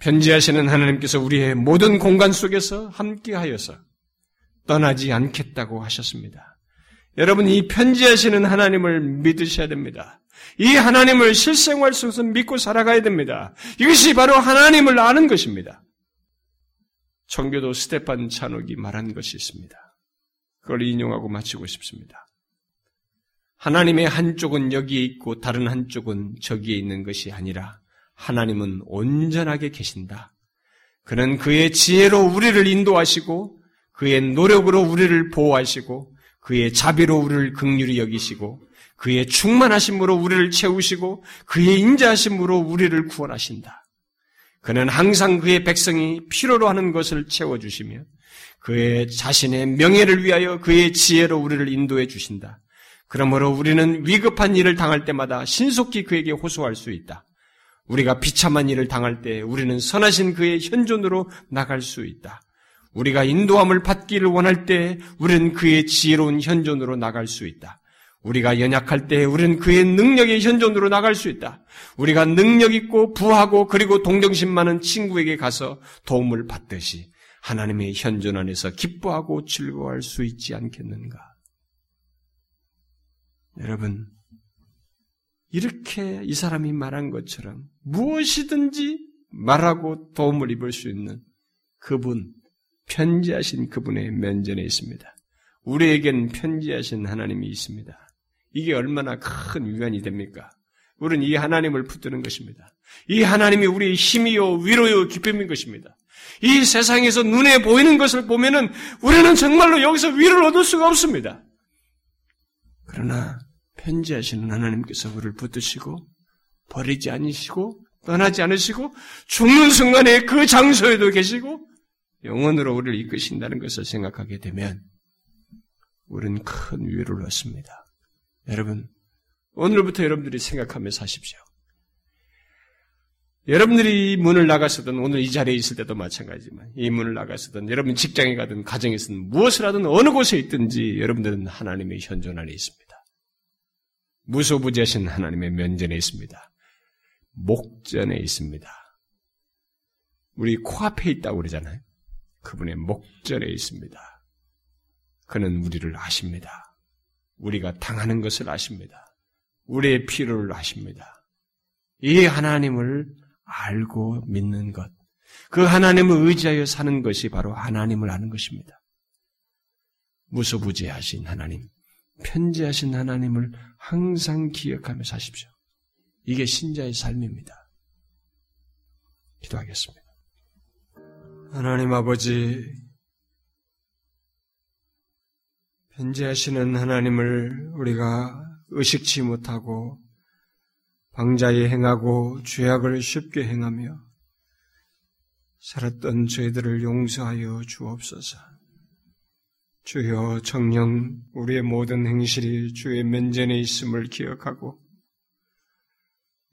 S1: 편지하시는 하나님께서 우리의 모든 공간 속에서 함께하여서 떠나지 않겠다고 하셨습니다. 여러분 이 편지하시는 하나님을 믿으셔야 됩니다. 이 하나님을 실생활 속에서 믿고 살아가야 됩니다. 이것이 바로 하나님을 아는 것입니다. 청교도 스테판 찬옥이 말한 것이 있습니다. 그걸 인용하고 마치고 싶습니다. 하나님의 한쪽은 여기에 있고 다른 한쪽은 저기에 있는 것이 아니라 하나님은 온전하게 계신다. 그는 그의 지혜로 우리를 인도하시고 그의 노력으로 우리를 보호하시고 그의 자비로 우리를 극률히 여기시고 그의 충만하심으로 우리를 채우시고 그의 인자하심으로 우리를 구원하신다. 그는 항상 그의 백성이 필요로 하는 것을 채워주시며 그의 자신의 명예를 위하여 그의 지혜로 우리를 인도해 주신다. 그러므로 우리는 위급한 일을 당할 때마다 신속히 그에게 호소할 수 있다. 우리가 비참한 일을 당할 때 우리는 선하신 그의 현존으로 나갈 수 있다. 우리가 인도함을 받기를 원할 때 우리는 그의 지혜로운 현존으로 나갈 수 있다. 우리가 연약할 때 우리는 그의 능력의 현존으로 나갈 수 있다. 우리가 능력 있고 부하고 그리고 동정심 많은 친구에게 가서 도움을 받듯이 하나님의 현존 안에서 기뻐하고 즐거워할 수 있지 않겠는가? 여러분, 이렇게 이 사람이 말한 것처럼 무엇이든지 말하고 도움을 입을 수 있는 그분, 편지하신 그분의 면전에 있습니다. 우리에겐 편지하신 하나님이 있습니다. 이게 얼마나 큰 위안이 됩니까? 우리는 이 하나님을 붙드는 것입니다. 이 하나님이 우리의 힘이요, 위로요, 기쁨인 것입니다. 이 세상에서 눈에 보이는 것을 보면은 우리는 정말로 여기서 위로를 얻을 수가 없습니다. 그러나 편지하시는 하나님께서 우리를 붙드시고 버리지 않으시고 떠나지 않으시고 죽는 순간에 그 장소에도 계시고 영원으로 우리를 이끄신다는 것을 생각하게 되면 우리는 큰 위로를 얻습니다. 여러분, 오늘부터 여러분들이 생각하며 사십시오. 여러분들이 문을 나가서든 오늘 이 자리에 있을 때도 마찬가지지만 이 문을 나가서든 여러분 직장에 가든 가정에서든 무엇을 하든 어느 곳에 있든지 여러분들은 하나님의 현존 안에 있습니다. 무소부지하신 하나님의 면전에 있습니다. 목전에 있습니다. 우리 코앞에 있다고 그러잖아요. 그분의 목전에 있습니다. 그는 우리를 아십니다. 우리가 당하는 것을 아십니다. 우리의 필요를 아십니다. 이 하나님을 알고 믿는 것, 그 하나님을 의지하여 사는 것이 바로 하나님을 아는 것입니다. 무소부지하신 하나님, 편지하신 하나님을 항상 기억하며 사십시오. 이게 신자의 삶입니다. 기도하겠습니다. 하나님 아버지, 현재하시는 하나님을 우리가 의식치 못하고 방자에 행하고 죄악을 쉽게 행하며 살았던 저희들을 용서하여 주옵소서. 주여 정령 우리의 모든 행실이 주의 면전에 있음을 기억하고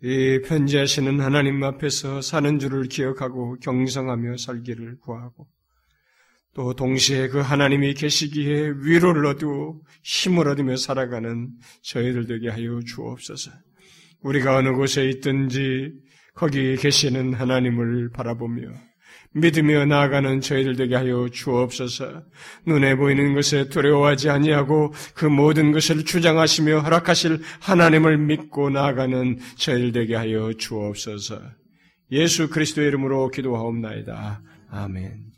S1: 이 편지하시는 하나님 앞에서 사는 줄을 기억하고 경성하며 살기를 구하고 또 동시에 그 하나님이 계시기에 위로를 얻고 힘을 얻으며 살아가는 저희들 되게 하여 주옵소서. 우리가 어느 곳에 있든지
S2: 거기 계시는 하나님을 바라보며 믿으며 나아가는 저희들 되게 하여 주옵소서. 눈에 보이는 것에 두려워하지 아니하고 그 모든 것을 주장하시며 허락하실 하나님을 믿고 나아가는 저희들 되게 하여 주옵소서. 예수 그리스도의 이름으로 기도하옵나이다. 아멘.